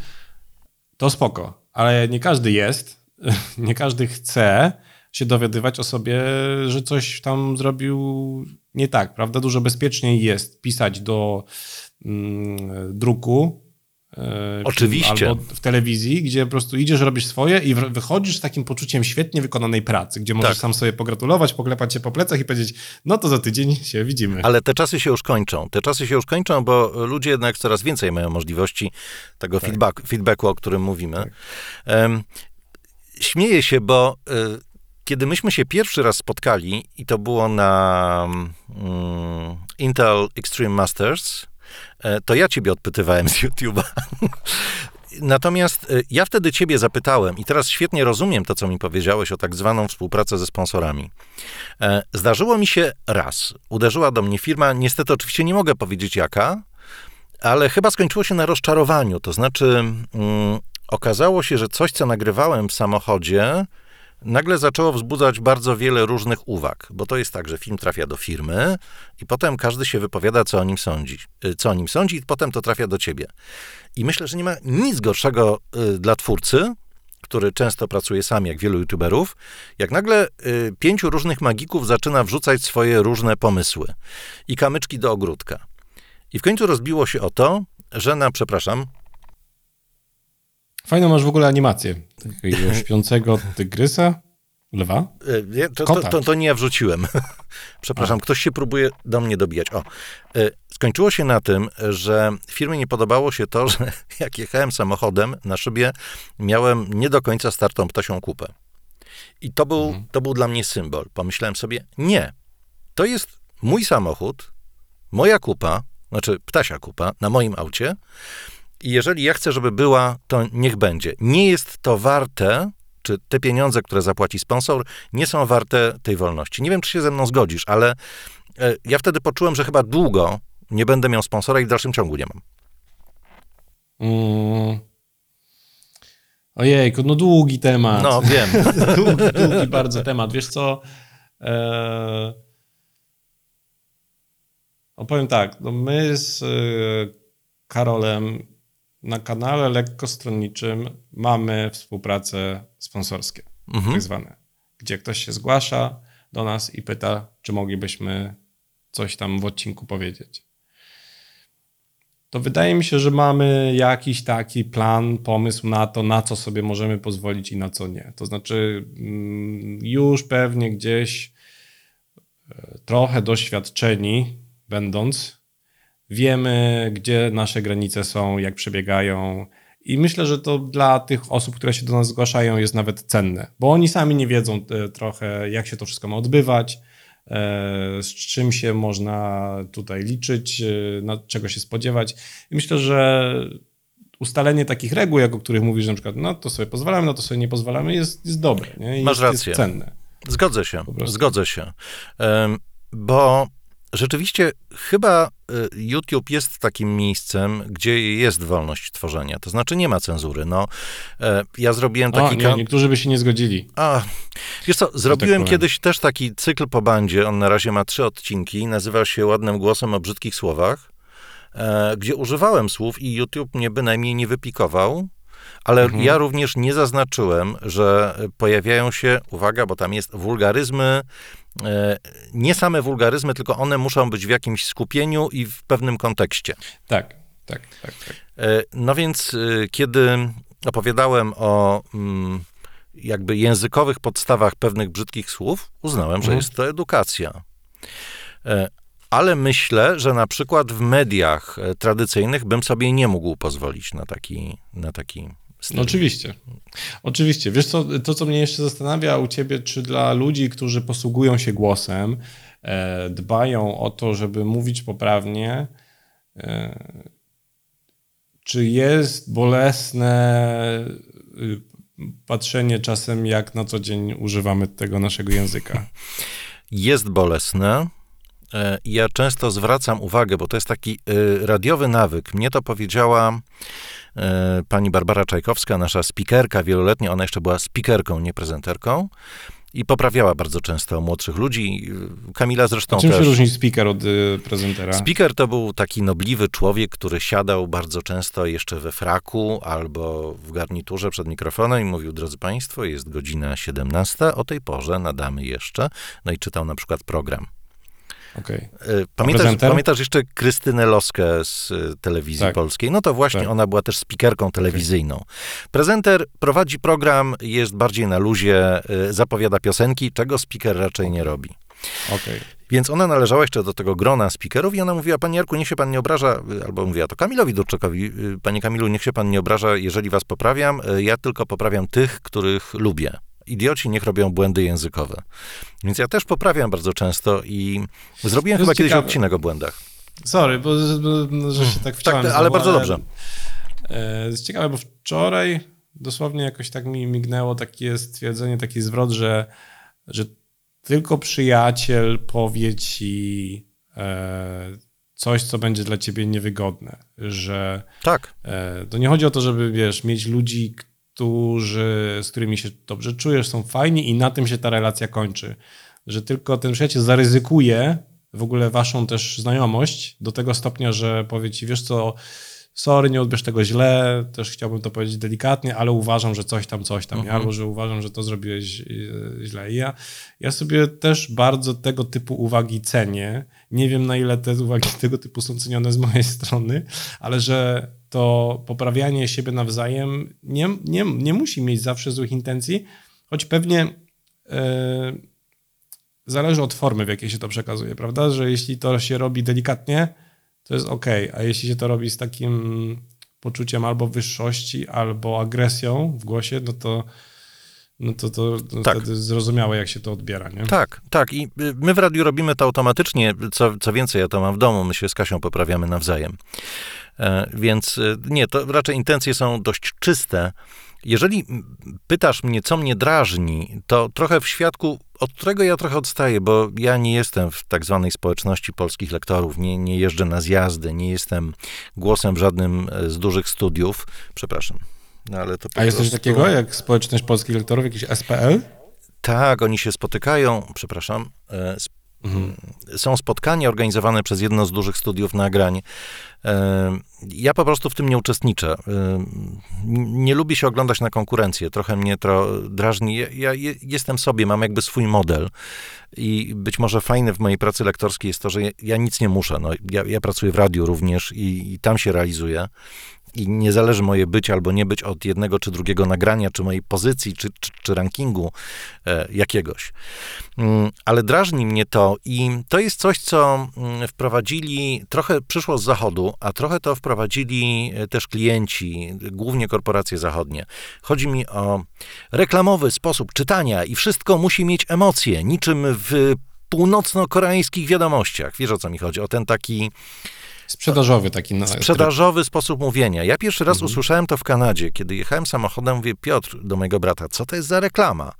to spoko. Ale nie każdy jest, <laughs> nie każdy chce się dowiadywać o sobie, że coś tam zrobił nie tak, prawda? Dużo bezpieczniej jest pisać do mm, druku. E, Oczywiście. Albo w telewizji, gdzie po prostu idziesz, robisz swoje i wychodzisz z takim poczuciem świetnie wykonanej pracy, gdzie możesz tak. sam sobie pogratulować, poklepać się po plecach i powiedzieć, no to za tydzień się widzimy. Ale te czasy się już kończą. Te czasy się już kończą, bo ludzie jednak coraz więcej mają możliwości tego tak. feedback, feedbacku, o którym mówimy. Tak. Um, śmieję się, bo y, kiedy myśmy się pierwszy raz spotkali, i to było na um, Intel Extreme Masters, e, to ja ciebie odpytywałem z YouTube'a. <laughs> Natomiast e, ja wtedy ciebie zapytałem, i teraz świetnie rozumiem to, co mi powiedziałeś o tak zwaną współpracę ze sponsorami. E, zdarzyło mi się raz. Uderzyła do mnie firma, niestety oczywiście nie mogę powiedzieć jaka, ale chyba skończyło się na rozczarowaniu. To znaczy, mm, okazało się, że coś, co nagrywałem w samochodzie, nagle zaczęło wzbudzać bardzo wiele różnych uwag, bo to jest tak, że film trafia do firmy i potem każdy się wypowiada, co o nim sądzi. Y, co o nim sądzi, i potem to trafia do ciebie. I myślę, że nie ma nic gorszego y, dla twórcy, który często pracuje sam, jak wielu youtuberów, jak nagle y, pięciu różnych magików zaczyna wrzucać swoje różne pomysły i kamyczki do ogródka. I w końcu rozbiło się o to, że na, przepraszam, Fajną masz w ogóle animację takiego <laughs> śpiącego tygrysa, lwa. Nie, to, to, to, to, nie ja wrzuciłem. <laughs> Przepraszam, A. ktoś się próbuje do mnie dobijać. O, e, skończyło się na tym, że firmie nie podobało się to, <laughs> że jak jechałem samochodem na szybie, miałem nie do końca startą ptasią kupę. I to był, mhm. to był dla mnie symbol. Pomyślałem sobie, nie, to jest mój samochód, moja kupa, znaczy ptasia kupa na moim aucie, i jeżeli ja chcę, żeby była, to niech będzie. Nie jest to warte, czy te pieniądze, które zapłaci sponsor, nie są warte tej wolności. Nie wiem, czy się ze mną zgodzisz, ale e, ja wtedy poczułem, że chyba długo nie będę miał sponsora i w dalszym ciągu nie mam. Mm. Ojejku, no długi temat. No, wiem. <laughs> długi, długi bardzo temat. Wiesz co? Eee... Opowiem tak, no my z e, Karolem na kanale lekkostronniczym mamy współprace sponsorskie, mhm. tak zwane, gdzie ktoś się zgłasza do nas i pyta, czy moglibyśmy coś tam w odcinku powiedzieć. To wydaje mi się, że mamy jakiś taki plan, pomysł na to, na co sobie możemy pozwolić i na co nie. To znaczy, mm, już pewnie gdzieś e, trochę doświadczeni, będąc, wiemy, gdzie nasze granice są, jak przebiegają. I myślę, że to dla tych osób, które się do nas zgłaszają, jest nawet cenne, bo oni sami nie wiedzą e, trochę, jak się to wszystko ma odbywać, e, z czym się można tutaj liczyć, e, na czego się spodziewać. I myślę, że ustalenie takich reguł, jak o których mówisz, że na przykład, no to sobie pozwalamy, no to sobie nie pozwalamy, jest, jest dobre. Nie? Masz jest, rację. Jest cenne. Zgodzę się, zgodzę się. Bo rzeczywiście chyba y, YouTube jest takim miejscem, gdzie jest wolność tworzenia. To znaczy nie ma cenzury. No, e, ja zrobiłem taki... O, nie, niektórzy by się nie zgodzili. A, wiesz co, zrobiłem tak kiedyś też taki cykl po bandzie, on na razie ma trzy odcinki, nazywa się Ładnym Głosem o Brzydkich Słowach, e, gdzie używałem słów i YouTube mnie bynajmniej nie wypikował, ale mhm. ja również nie zaznaczyłem, że pojawiają się, uwaga, bo tam jest wulgaryzmy, E, nie same wulgaryzmy, tylko one muszą być w jakimś skupieniu i w pewnym kontekście. Tak, tak, tak. tak. E, no więc, e, kiedy opowiadałem o mm, jakby językowych podstawach pewnych brzydkich słów, uznałem, że mhm. jest to edukacja. Ale myślę, że na przykład w mediach tradycyjnych bym sobie nie mógł pozwolić na taki, na taki no, oczywiście. Oczywiście. Wiesz co, to co mnie jeszcze zastanawia u ciebie, czy dla ludzi, którzy posługują się głosem, e, dbają o to, żeby mówić poprawnie, e, czy jest bolesne y, patrzenie czasem, jak na co dzień używamy tego naszego języka? Jest bolesne. E, ja często zwracam uwagę, bo to jest taki y, radiowy nawyk. Mnie to powiedziała pani Barbara Czajkowska, nasza spikerka wieloletnia, ona jeszcze była spikerką, nie prezenterką i poprawiała bardzo często młodszych ludzi. Kamila zresztą A czym też. się różni speaker od y, prezentera? Speaker to był taki nobliwy człowiek, który siadał bardzo często jeszcze we fraku albo w garniturze przed mikrofonem i mówił, drodzy państwo, jest godzina 17, o tej porze nadamy jeszcze, no i czytał na przykład program. Okay. E, pamiętasz, pamiętasz jeszcze Krystynę Loskę z e, telewizji tak. polskiej? No to właśnie tak. ona była też speakerką telewizyjną. Okay. Prezenter prowadzi program, jest bardziej na luzie, e, zapowiada piosenki, czego speaker raczej nie robi. Okay. Więc ona należała jeszcze do tego grona speakerów i ona mówiła, panie Jarku, niech się pan nie obraża, albo mówiła to Kamilowi Durczakowi, panie Kamilu, niech się pan nie obraża, jeżeli was poprawiam, ja tylko poprawiam tych, których lubię idioci niech robią błędy językowe. Więc ja też poprawiam bardzo często i zrobiłem chyba ciekawe. kiedyś odcinek o błędach. Sorry, bo, bo że się tak wciąłem. Tak, ale bardzo dobrze. E, ciekawe, bo wczoraj dosłownie jakoś tak mi mignęło takie stwierdzenie, taki zwrot, że, że tylko przyjaciel powie ci e, coś, co będzie dla ciebie niewygodne, że tak. E, to nie chodzi o to, żeby, wiesz, mieć ludzi, którzy, z którymi się dobrze czujesz, są fajni i na tym się ta relacja kończy. Że tylko ten przyjaciel zaryzykuje w ogóle waszą też znajomość do tego stopnia, że powie ci, wiesz co, sorry, nie odbierz tego źle, też chciałbym to powiedzieć delikatnie, ale uważam, że coś tam, coś tam, mhm. albo że uważam, że to zrobiłeś e, źle. I ja, ja sobie też bardzo tego typu uwagi cenię. Nie wiem, na ile te uwagi tego typu są cenione z mojej strony, ale że to poprawianie siebie nawzajem nie, nie, nie musi mieć zawsze złych intencji, choć pewnie yy, zależy od formy, w jakiej się to przekazuje, prawda? Że jeśli to się robi delikatnie, to jest ok, a jeśli się to robi z takim poczuciem albo wyższości, albo agresją w głosie, no to no to, to, to tak. wtedy zrozumiałe, jak się to odbiera, nie? Tak, tak. I y, my w radiu robimy to automatycznie. Co, co więcej, ja to mam w domu, my się z Kasią poprawiamy nawzajem. E, więc y, nie, to raczej intencje są dość czyste. Jeżeli pytasz mnie, co mnie drażni, to trochę w świadku, od którego ja trochę odstaję, bo ja nie jestem w tak zwanej społeczności polskich lektorów, nie, nie jeżdżę na zjazdy, nie jestem głosem w żadnym e, z dużych studiów. Przepraszam. No, ale to A jest coś takiego jak społeczność polskich lektorów, jakiś SPL? Tak, oni się spotykają, przepraszam, e, Mhm. Są spotkania organizowane przez jedno z dużych studiów nagrań. E, ja po prostu w tym nie uczestniczę. E, nie lubię się oglądać na konkurencję. Trochę mnie to drażni. Ja, jestem sobie, mam jakby swój model. I być może fajne w mojej pracy lektorskiej jest to, że ja, nic nie muszę. No, ja, ja pracuję w radiu również i, i tam się realizuję i nie zależy moje być albo nie być od jednego czy drugiego nagrania, czy mojej pozycji, czy, czy, czy rankingu e, jakiegoś. Mm, ale drażni mnie to i to jest coś, co mm, wprowadzili, trochę przyszło z zachodu, a trochę to wprowadzili e, też klienci, głównie korporacje zachodnie. Chodzi mi o reklamowy sposób czytania i wszystko musi mieć emocje, niczym w północno-koreańskich wiadomościach. Wiesz o co mi chodzi? O ten taki Sprzedażowy taki. Na... Sprzedażowy sposób mówienia. Ja pierwszy raz mhm. usłyszałem to w Kanadzie, kiedy jechałem samochodem, mówię, Piotr do mojego brata, co to jest za reklama?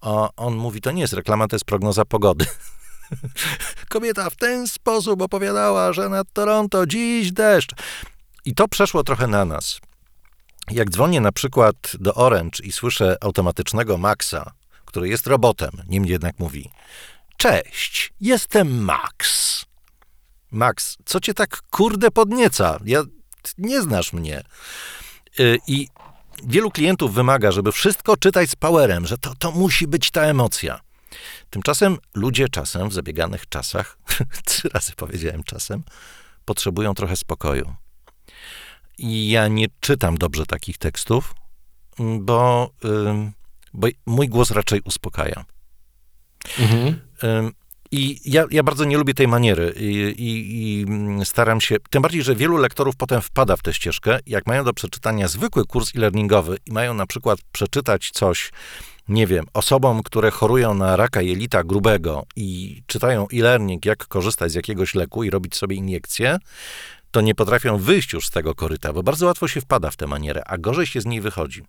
A on mówi, to nie jest reklama, to jest prognoza pogody. <laughs> Kobieta w ten sposób opowiadała, że nad Toronto dziś deszcz. I to przeszło trochę na nas. Jak dzwonię na przykład do Orange i słyszę automatycznego Maxa, który jest robotem, niemniej jednak mówi: Cześć, jestem Max. Max, co cię tak kurde podnieca? Ja, nie znasz mnie. Y, I wielu klientów wymaga, żeby wszystko czytać z powerem, że to, to musi być ta emocja. Tymczasem ludzie czasem, w zabieganych czasach, <laughs> trzy razy powiedziałem czasem, potrzebują trochę spokoju. I ja nie czytam dobrze takich tekstów, bo, bo mój głos raczej uspokaja. Mhm. I ja, ja, bardzo nie lubię tej maniery I, i, i, staram się, tym bardziej, że wielu lektorów potem wpada w tę ścieżkę, jak mają do przeczytania zwykły kurs e-learningowy i mają na przykład przeczytać coś, nie wiem, osobom, które chorują na raka jelita grubego i czytają e-learning, jak korzystać z jakiegoś leku i robić sobie iniekcję, to nie potrafią wyjść już z tego koryta, bo bardzo łatwo się wpada w tę manierę, a gorzej się z niej wychodzi.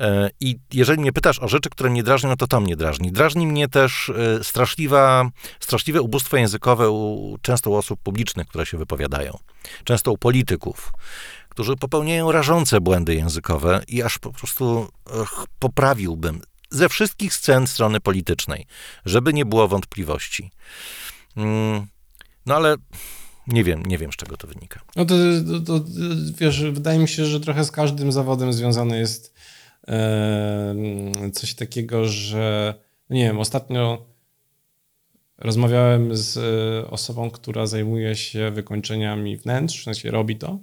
E, I jeżeli mnie pytasz o rzeczy, które mnie drażnią, no to to mnie drażni. Drażni mnie też e, straszliwa, straszliwe ubóstwo językowe u, często u osób publicznych, które się wypowiadają. Często u polityków, którzy popełniają rażące błędy językowe i aż po prostu ach, poprawiłbym ze wszystkich scen strony politycznej, żeby nie było wątpliwości. Mm, no ale nie wiem, nie wiem, z czego to wynika. No to, to, to, wiesz, wydaje mi się, że trochę z każdym zawodem związany jest coś takiego, że no nie wiem, ostatnio rozmawiałem z e, osobą, która zajmuje się wykończeniami wnętrz, w sensie robi to.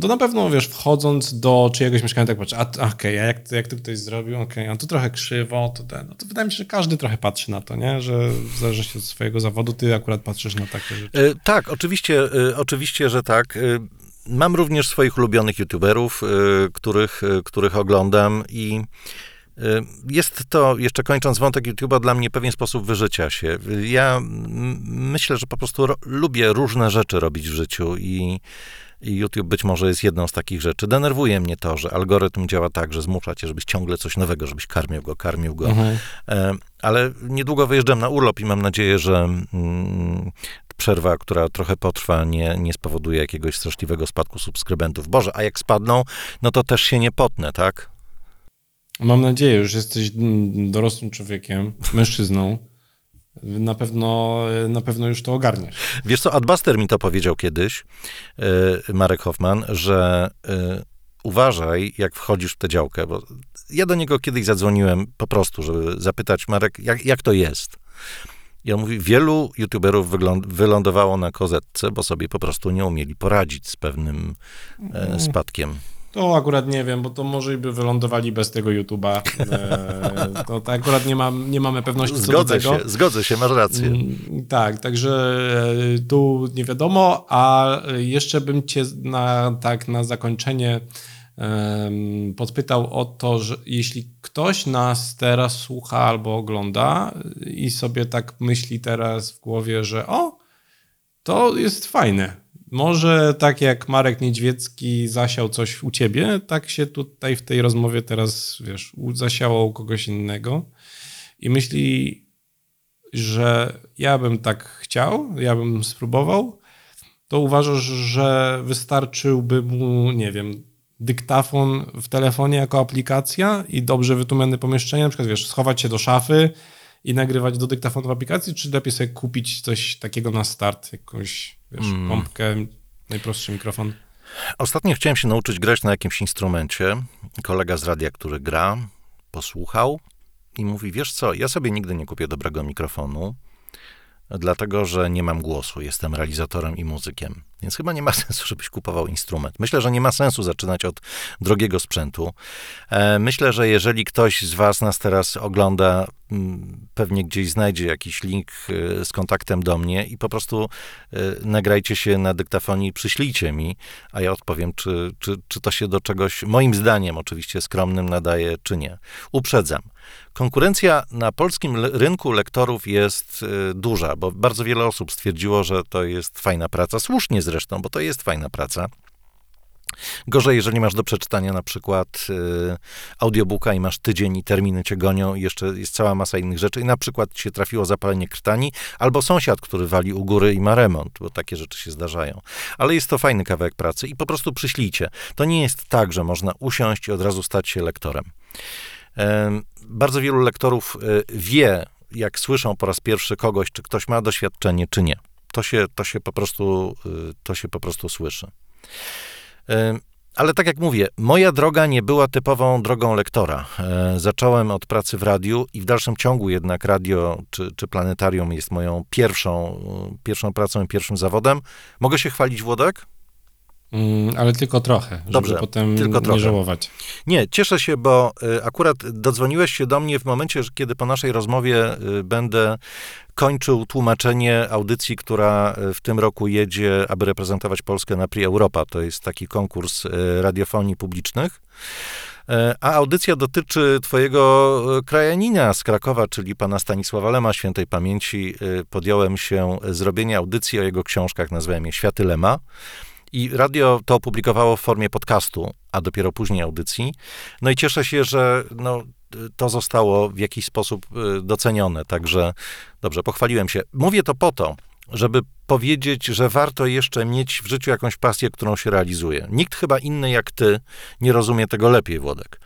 To na pewno, wiesz, wchodząc do czyjegoś mieszkania, tak patrzę, a okej, okay, a jak, jak to ktoś zrobił, okej, okay, a tu trochę krzywo, to ten, no to wydaje mi się, że każdy trochę patrzy na to, nie? Że w zależności od swojego zawodu, ty akurat patrzysz na takie rzeczy. E, tak, oczywiście, e, oczywiście, że tak. Mam również swoich ulubionych youtuberów, y, których, y, których oglądam i Jest to, jeszcze kończąc wątek YouTube'a, dla mnie pewien sposób wyżycia się. Ja myślę, że po prostu lubię różne rzeczy robić w życiu i i YouTube być może jest jedną z takich rzeczy. Denerwuje mnie to, że algorytm działa tak, że zmusza cię, żebyś ciągle coś nowego, żebyś karmił go, karmił go. Mhm. E, ale niedługo wyjeżdżam na urlop i mam nadzieję, że mm, przerwa, która trochę potrwa, nie, nie spowoduje jakiegoś straszliwego spadku subskrybentów. Boże, a jak spadną, no to też się nie potnę, tak? Mam nadzieję, że jesteś dorosłym człowiekiem, mężczyzną na pewno, na pewno już to ogarniesz. Wiesz co, Adbuster mi to powiedział kiedyś, e, Marek Hoffman, że e, uważaj, jak wchodzisz w tę działkę, bo ja do niego kiedyś zadzwoniłem po prostu, żeby zapytać, Marek, jak, jak to jest? I on mówi, wielu youtuberów wylądowało na kozetce, bo sobie po prostu nie umieli poradzić z pewnym e, mm. spadkiem. To akurat nie wiem, bo to może by wylądowali bez tego YouTube'a. E, <laughs> to, to akurat nie, mam, nie mamy pewności zgodzę co do tego. Się, zgodzę się, masz rację. Mm, tak, także e, tu nie wiadomo, a jeszcze bym cię na, tak na zakończenie podpytał o to, że jeśli ktoś nas teraz słucha albo ogląda i sobie tak myśli teraz w głowie, że o, to jest fajne, może tak jak Marek Niedźwiecki zasiał coś u ciebie, tak się tutaj w tej rozmowie teraz, wiesz, zasiało u kogoś innego i myśli, że ja bym tak chciał, ja bym spróbował, to uważasz, że wystarczyłby mu, nie wiem, dyktafon w telefonie jako aplikacja i dobrze wytłumione pomieszczenie, na przykład, wiesz, schować się do szafy i nagrywać do dyktafonu w aplikacji, czy lepiej sobie kupić coś takiego na start, jakąś wiesz, mm. pompkę, najprostszy mikrofon. Ostatnio chciałem się nauczyć grać na jakimś instrumencie. Kolega z radia, który gra, posłuchał i mówi, wiesz co, ja sobie nigdy nie kupię dobrego mikrofonu, dlatego że nie mam głosu, jestem realizatorem i muzykiem. Więc chyba nie ma <laughs> sensu, żebyś kupował instrument. Myślę, że nie ma sensu zaczynać od drogiego sprzętu. E, myślę, że jeżeli ktoś z Was nas teraz ogląda, pewnie gdzieś znajdzie jakiś link e, z kontaktem do mnie i po prostu e, nagrajcie się na dyktafonie i przyślijcie mi, a ja odpowiem, czy, czy, czy to się do czegoś, moim zdaniem oczywiście skromnym, nadaje, czy nie. Uprzedzam. Konkurencja na polskim rynku lektorów jest duża, bo bardzo wiele osób stwierdziło, że to jest fajna praca, słusznie zresztą, bo to jest fajna praca. Gorzej, jeżeli masz do przeczytania na przykład y, audiobooka i masz tydzień i terminy cię gonią i jeszcze jest cała masa innych rzeczy i na przykład się trafiło zapalenie krtani albo sąsiad, który wali u góry i ma remont, bo takie rzeczy się zdarzają. Ale jest to fajny kawałek pracy i po prostu przyślijcie. To nie jest tak, że można usiąść i od razu stać się lektorem. Y, bardzo wielu lektorów y, wie, jak słyszą po raz pierwszy kogoś, czy ktoś ma doświadczenie, czy nie. To się, to się, po, prostu, y, to się po prostu słyszy. Ale tak jak mówię, moja droga nie była typową drogą lektora. Y, zacząłem od pracy w radiu i w dalszym ciągu jednak radio czy, czy planetarium jest moją pierwszą, pierwszą pracą i pierwszym zawodem. Mogę się chwalić, Włodek? Mm, ale tylko trochę, żeby Dobrze, potem tylko nie trochę. żałować. Nie, cieszę się, bo y, akurat dodzwoniłeś się do mnie w momencie, kiedy po naszej rozmowie y, będę kończył tłumaczenie audycji, która y, w tym roku jedzie, aby reprezentować Polskę na Prix Europa. To jest taki konkurs radiofonii publicznych. A audycja dotyczy twojego krajanina z Krakowa, czyli pana Stanisława Lema, świętej pamięci. Podjąłem się zrobienia audycji o jego książkach, nazwałem je Światy Lema. I radio to opublikowało w formie podcastu, a dopiero później audycji. No i cieszę się, że no, to zostało w jakiś sposób y, docenione. Także dobrze, pochwaliłem się. Mówię to po to, żeby powiedzieć, że warto jeszcze mieć w życiu jakąś pasję, którą się realizuje. Nikt chyba inny jak ty nie rozumie tego lepiej, Włodek.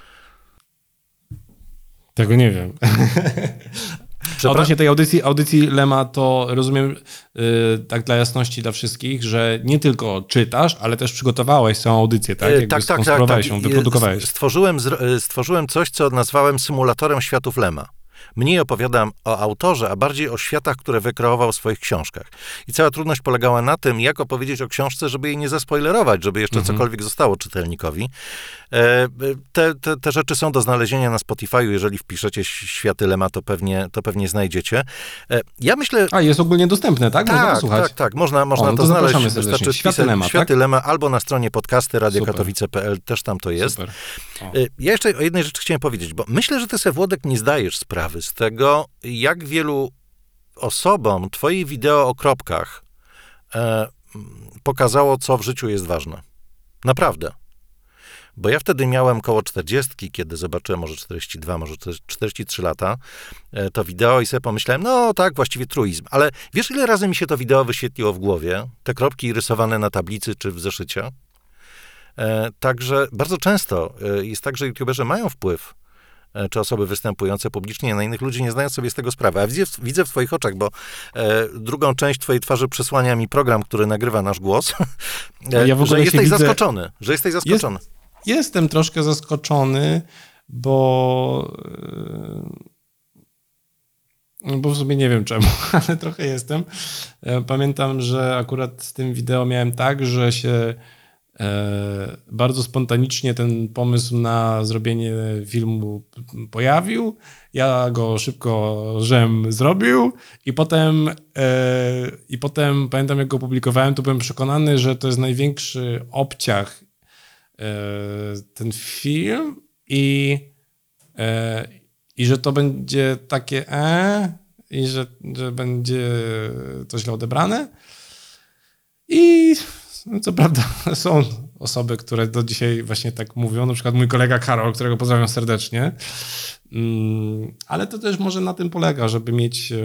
Tego nie wiem. <laughs> Odnośnie tej audycji, audycji Lema, to rozumiem, yy, tak dla jasności dla wszystkich, że nie tylko czytasz, ale też przygotowałeś całą audycję, tak? E, Jakby tak, tak, tak, tak. ją, wyprodukowałeś. Stworzyłem, stworzyłem coś, co nazwałem symulatorem światów Lema. Mniej opowiadam o autorze, a bardziej o światach, które wykreował w swoich książkach. I cała trudność polegała na tym, jak opowiedzieć o książce, żeby jej nie zaspoilerować, żeby jeszcze mhm. cokolwiek zostało czytelnikowi. E, te, te, te, rzeczy są do znalezienia na Spotify'u. Jeżeli wpiszecie Światy Lema, to pewnie, to pewnie znajdziecie. E, ja myślę... A, jest ogólnie dostępne, tak? Można tak, słuchać. tak, tak. Można, można o, no to, to znaleźć. Wystarczy Światy Lema, Światy tak? Lema albo na stronie podcasty radiokatowice.pl, też tam to jest. Super. Ja jeszcze o jednej rzeczy chciałem powiedzieć, bo myślę, że ty sobie, Włodek, nie zdajesz sprawy z tego, jak wielu osobom twoje wideo o kropkach e, pokazało, co w życiu jest ważne. Naprawdę. Bo ja wtedy miałem koło 40, kiedy zobaczyłem może 42, może 43 lata, e, to wideo i sobie pomyślałem, no tak, właściwie truizm. Ale wiesz, ile razy mi się to wideo wyświetliło w głowie? Te kropki rysowane na tablicy czy w zeszycie? E, także bardzo często e, jest tak, że youtuberzy mają wpływ czy osoby występujące publicznie na innych ludzi, nie zdają sobie z tego sprawy. A widzę, widzę w twoich oczach, bo e, drugą część twojej twarzy przesłania mi program, który nagrywa nasz głos, <laughs> e, ja że jesteś widzę... zaskoczony, że jesteś zaskoczony. Jest, jestem troszkę zaskoczony, bo bo w sumie nie wiem czemu, <laughs> ale trochę jestem. Pamiętam, że akurat z tym wideo miałem tak, że się E, bardzo spontanicznie ten pomysł na zrobienie filmu pojawił. Ja go szybko żem zrobił i potem, e, i potem pamiętam jak go publikowałem, to byłem przekonany, że to jest największy obciach e, ten film i, i że to będzie takie e i że, że będzie to źle odebrane. I co prawda <laughs> są osoby, które do dzisiaj właśnie tak mówią, na przykład mój kolega Karol, którego pozdrawiam serdecznie, mm, ale to też może na tym polega, żeby mieć, e,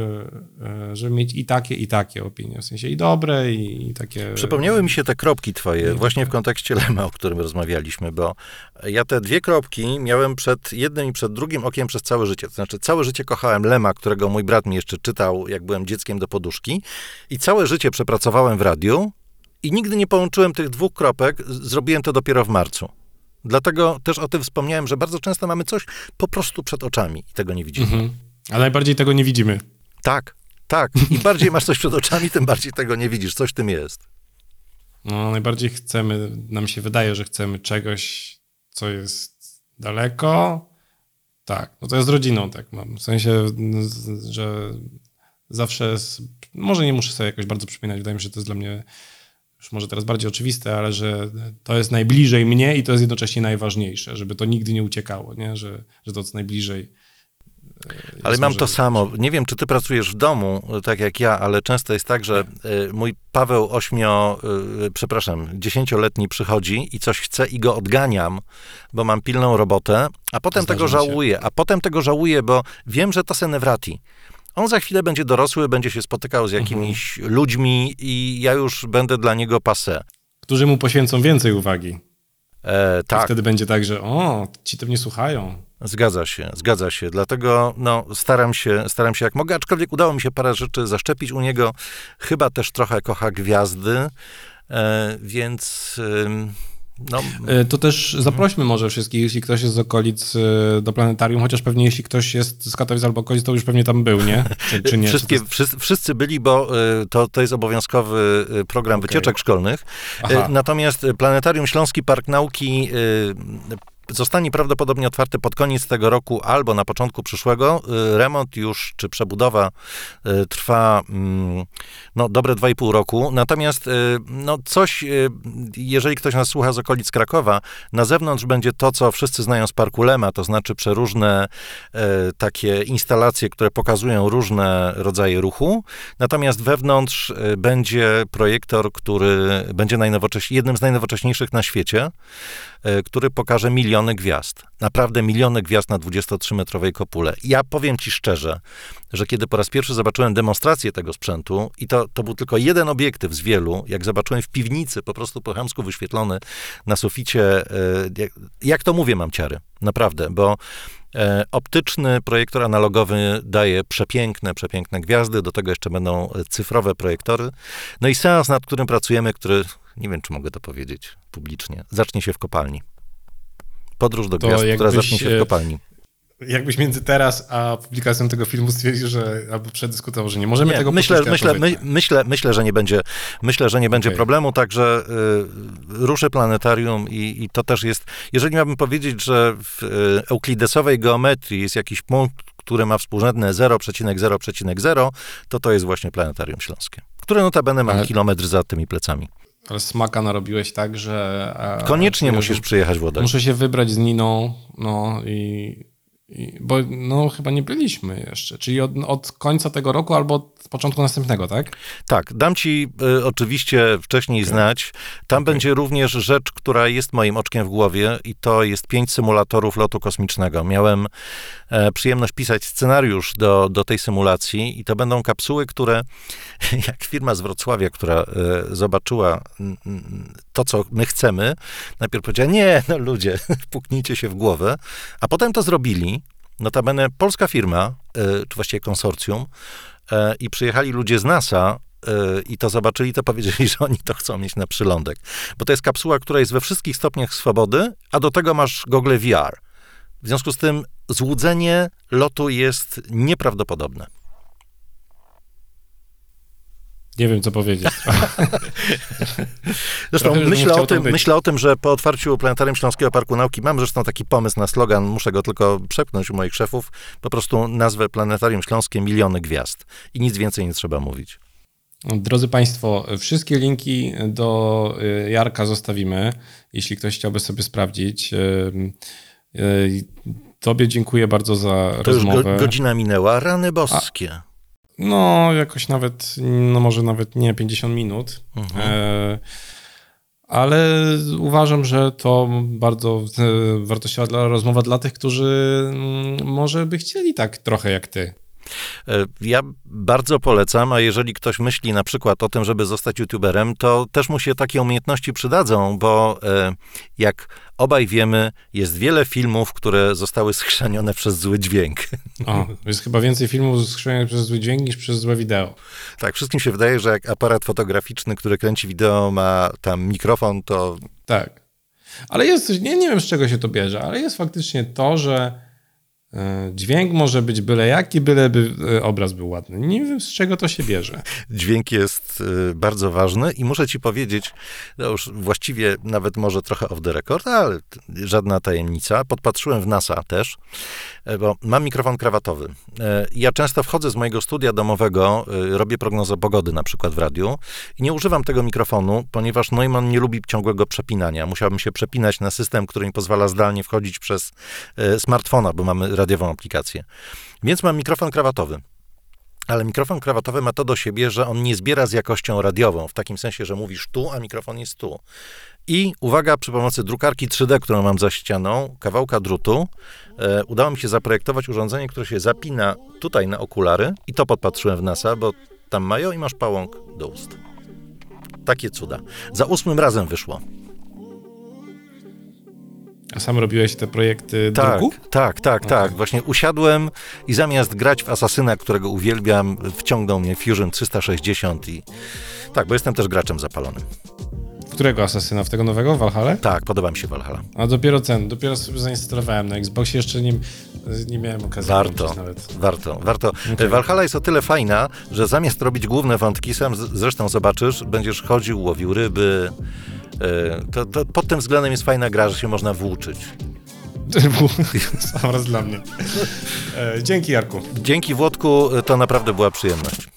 e, żeby mieć i takie, i takie opinie, w sensie i dobre, i, takie... Przypomniały mi się te kropki twoje, właśnie w kontekście Lema, o którym rozmawialiśmy, bo ja te dwie kropki miałem przed jednym i przed drugim okiem przez całe życie. To znaczy, całe życie kochałem Lema, którego mój brat mi jeszcze czytał, jak byłem dzieckiem do poduszki. I całe życie przepracowałem w radiu, i nigdy nie połączyłem tych dwóch kropek, zrobiłem to dopiero w marcu. Dlatego też o tym wspomniałem, że bardzo często mamy coś po prostu przed oczami i tego nie widzimy. Mhm. A najbardziej tego nie widzimy. Tak, tak. Im <laughs> bardziej masz coś przed oczami, tym bardziej tego nie widzisz. Coś w tym jest. No, najbardziej chcemy, nam się wydaje, że chcemy czegoś, co jest daleko. Tak, no to jest z rodziną, tak mam. W sensie, że zawsze, może nie muszę sobie jakoś bardzo przypominać, wydaje mi się, że to jest dla mnie już może teraz bardziej oczywiste, ale że to jest najbliżej mnie i to jest jednocześnie najważniejsze, żeby to nigdy nie uciekało, nie? Że, że to, co najbliżej. E, ale mam to samo. Nie wiem, czy ty pracujesz w domu, tak jak ja, ale często jest tak, że e, mój Paweł ośmio, e, przepraszam, dziesięcioletni przychodzi i coś chce i go odganiam, bo mam pilną robotę, a potem Zdarza tego żałuję. A potem tego żałuję, bo wiem, że to senewrati. On za chwilę będzie dorosły, będzie się spotykał z jakimiś mhm. ludźmi i ja już będę dla niego pase. Którzy mu poświęcą więcej uwagi. E, tak. I wtedy będzie tak, że o, ci to mnie słuchają. Zgadza się, zgadza się. Dlatego no, staram, się, staram się jak mogę, aczkolwiek udało mi się parę rzeczy zaszczepić u niego. Chyba też trochę kocha gwiazdy, e, więc... No. E, to też zaprośmy może wszystkich, jeśli ktoś jest z okolic e, do planetarium, chociaż pewnie jeśli ktoś jest z Katowic albo okolic, to już pewnie tam był, nie? <laughs> Czy, czy nie? Wszystkie, wszyscy, wszyscy, byli, bo e, to, to jest obowiązkowy program okay. wycieczek szkolnych. Aha. Natomiast Planetarium Śląski Park Nauki Zostanie prawdopodobnie otwarty pod koniec tego roku albo na początku przyszłego. Y, remont już, czy przebudowa y, trwa mm, no, dobre 2,5 roku. Natomiast y, no, coś, jeżeli ktoś nas słucha z okolic Krakowa, na zewnątrz będzie to, co wszyscy znają z Parku Lema, to znaczy przeróżne takie instalacje, które pokazują różne rodzaje ruchu. Natomiast wewnątrz będzie projektor, który będzie jednym z najnowocześniejszych na świecie. E, który pokaże miliony gwiazd. Naprawdę miliony gwiazd na 23-metrowej kopule. Ja powiem ci szczerze, że kiedy po raz pierwszy zobaczyłem demonstrację tego sprzętu, i to, to był tylko jeden obiektyw z wielu, jak zobaczyłem w piwnicy, po prostu po chamsku wyświetlony na suficie, e, jak, jak to mówię, mam ciary. Naprawdę, bo e, Optyczny projektor analogowy daje przepiękne, przepiękne gwiazdy, do tego jeszcze będą cyfrowe projektory. No i seans, nad którym pracujemy, który nie wiem, czy mogę to powiedzieć publicznie, zacznie się w kopalni. Podróż do gwiazd, która zacznie się w kopalni. Jakbyś między teraz a publikacją tego filmu stwierdził, że albo przedyskutował, że nie możemy Nie, tego myślę, myślę, to my, myślę, myślę, że nie będzie, myślę, że nie będzie problemu, także y, ruszy planetarium i, i to też jest, jeżeli miałbym powiedzieć, że w y, euklidesowej geometrii jest jakiś punkt, który ma współrzędne 0,0,0, to to jest właśnie planetarium śląskie, które notabene ma Ale- kilometr za tymi plecami. Ale smaka narobiłeś tak, że... a, Koniecznie czuję, musisz przyjechać Włodek. Muszę się wybrać z Niną, no i... i bo no chyba nie byliśmy jeszcze, czyli od, od końca tego roku albo od początku następnego, tak? Tak, dam ci y, oczywiście wcześniej znać. Tam będzie również rzecz, która jest moim oczkiem w głowie i to jest pięć symulatorów lotu kosmicznego. Miałem e, przyjemność pisać scenariusz do, do tej symulacji i to będą kapsuły, które <laughs> jak firma z Wrocławia, która e, zobaczyła to, co my chcemy, najpierw powiedziała, nie, no ludzie, <laughs> puknijcie się w głowę, a potem to zrobili. Notabene polska firma, e, czy właściwie konsorcjum, i przyjechali ludzie z NASA e, i to zobaczyli, to powiedzieli, <laughs> że oni to chcą mieć na przylądek. Bo to jest kapsuła, która jest we wszystkich stopniach swobody, a do tego masz gogle VR. W związku z tym złudzenie lotu jest nieprawdopodobne. Nie wiem, co powiedzieć. <laughs> Zresztą już myślę o, tym, myślę o tym, że po otwarciu Planetarium Śląskiego Parku Nauki mam zresztą taki pomysł na slogan, muszę go tylko przepchnąć u moich szefów, po prostu nazwę Planetarium Śląskie Miliony Gwiazd. I nic więcej nie trzeba mówić. Drodzy Państwo, wszystkie linki do y, Jarka zostawimy, jeśli ktoś chciałby sobie sprawdzić. Y, y, Tobie dziękuję bardzo za To już rozmowę. go, godzina minęła, rany boskie. No, jakoś nawet, no może nawet nie 50 minut. Mhm. E, ale uważam, że to bardzo e, wartościowa dla, rozmowa dla tych, którzy mm, może by chcieli tak trochę jak ty. E, Ja bardzo polecam, a jeżeli ktoś myśli na przykład o tym, żeby zostać youtuberem, to też mu się takie umiejętności przydadzą, bo e, jak obaj wiemy, jest wiele filmów, które zostały schrzanione przez zły dźwięk. O, jest chyba więcej filmów skrzyżowanych przez zły dźwięk niż przez złe wideo. Tak, wszystkim się wydaje, że jak aparat fotograficzny, który kręci wideo, ma tam mikrofon, to Tak. Ale jest, coś- nie, nie wiem z czego się to bierze, ale jest faktycznie to, że dźwięk może być byle jaki, byleby e, obraz był ładny. Nie wiem z czego to się bierze. dźwięk jest y, bardzo ważny i muszę ci powiedzieć, no już właściwie nawet może trochę off the record, ale żadna tajemnica. Podpatrzyłem w NASA też, e, bo mam mikrofon krawatowy. E, Ja często wchodzę z mojego studia domowego, robię prognozę pogody na przykład w radiu i nie używam tego mikrofonu, ponieważ Neumann nie lubi ciągłego przepinania. Musiałbym się przepinać na system, który mi pozwala zdalnie wchodzić przez e, smartfona, bo mamy radiową aplikację. Więc mam mikrofon krawatowy. Ale mikrofon krawatowy ma to do siebie, że on nie zbiera z jakością radiową, w takim sensie, że mówisz tu, a mikrofon jest tu. I uwaga, przy pomocy drukarki 3D, którą mam za ścianą, kawałka drutu, e, udało mi się zaprojektować urządzenie, które się zapina tutaj na okulary i to podpatrzyłem w NASA, bo tam mają i masz pałąk do ust. Takie cuda. Za ósmym razem wyszło. A sam robiłeś te projekty Tak, druku? tak, tak, tak. Właśnie usiadłem i zamiast grać w Asasyna, którego uwielbiam, wciągnął mnie Fusion 360 i tak, bo jestem też graczem zapalonym. Którego asasyna? W tego nowego? Valhalla? Tak, podoba mi się Valhalla. A dopiero ten, dopiero sobie zainstalowałem na Xboxie, jeszcze nie, nie miałem okazji Warto, warto, warto. Okej. Valhalla jest o tyle fajna, że zamiast robić główne wątki, sam zresztą zobaczysz, będziesz chodził, łowił ryby. E, To, to pod tym względem jest fajna gra, że się można włóczyć. <laughs> Sam raz dla mnie. E, dzięki Jarku. Dzięki Włodku, to naprawdę była przyjemność.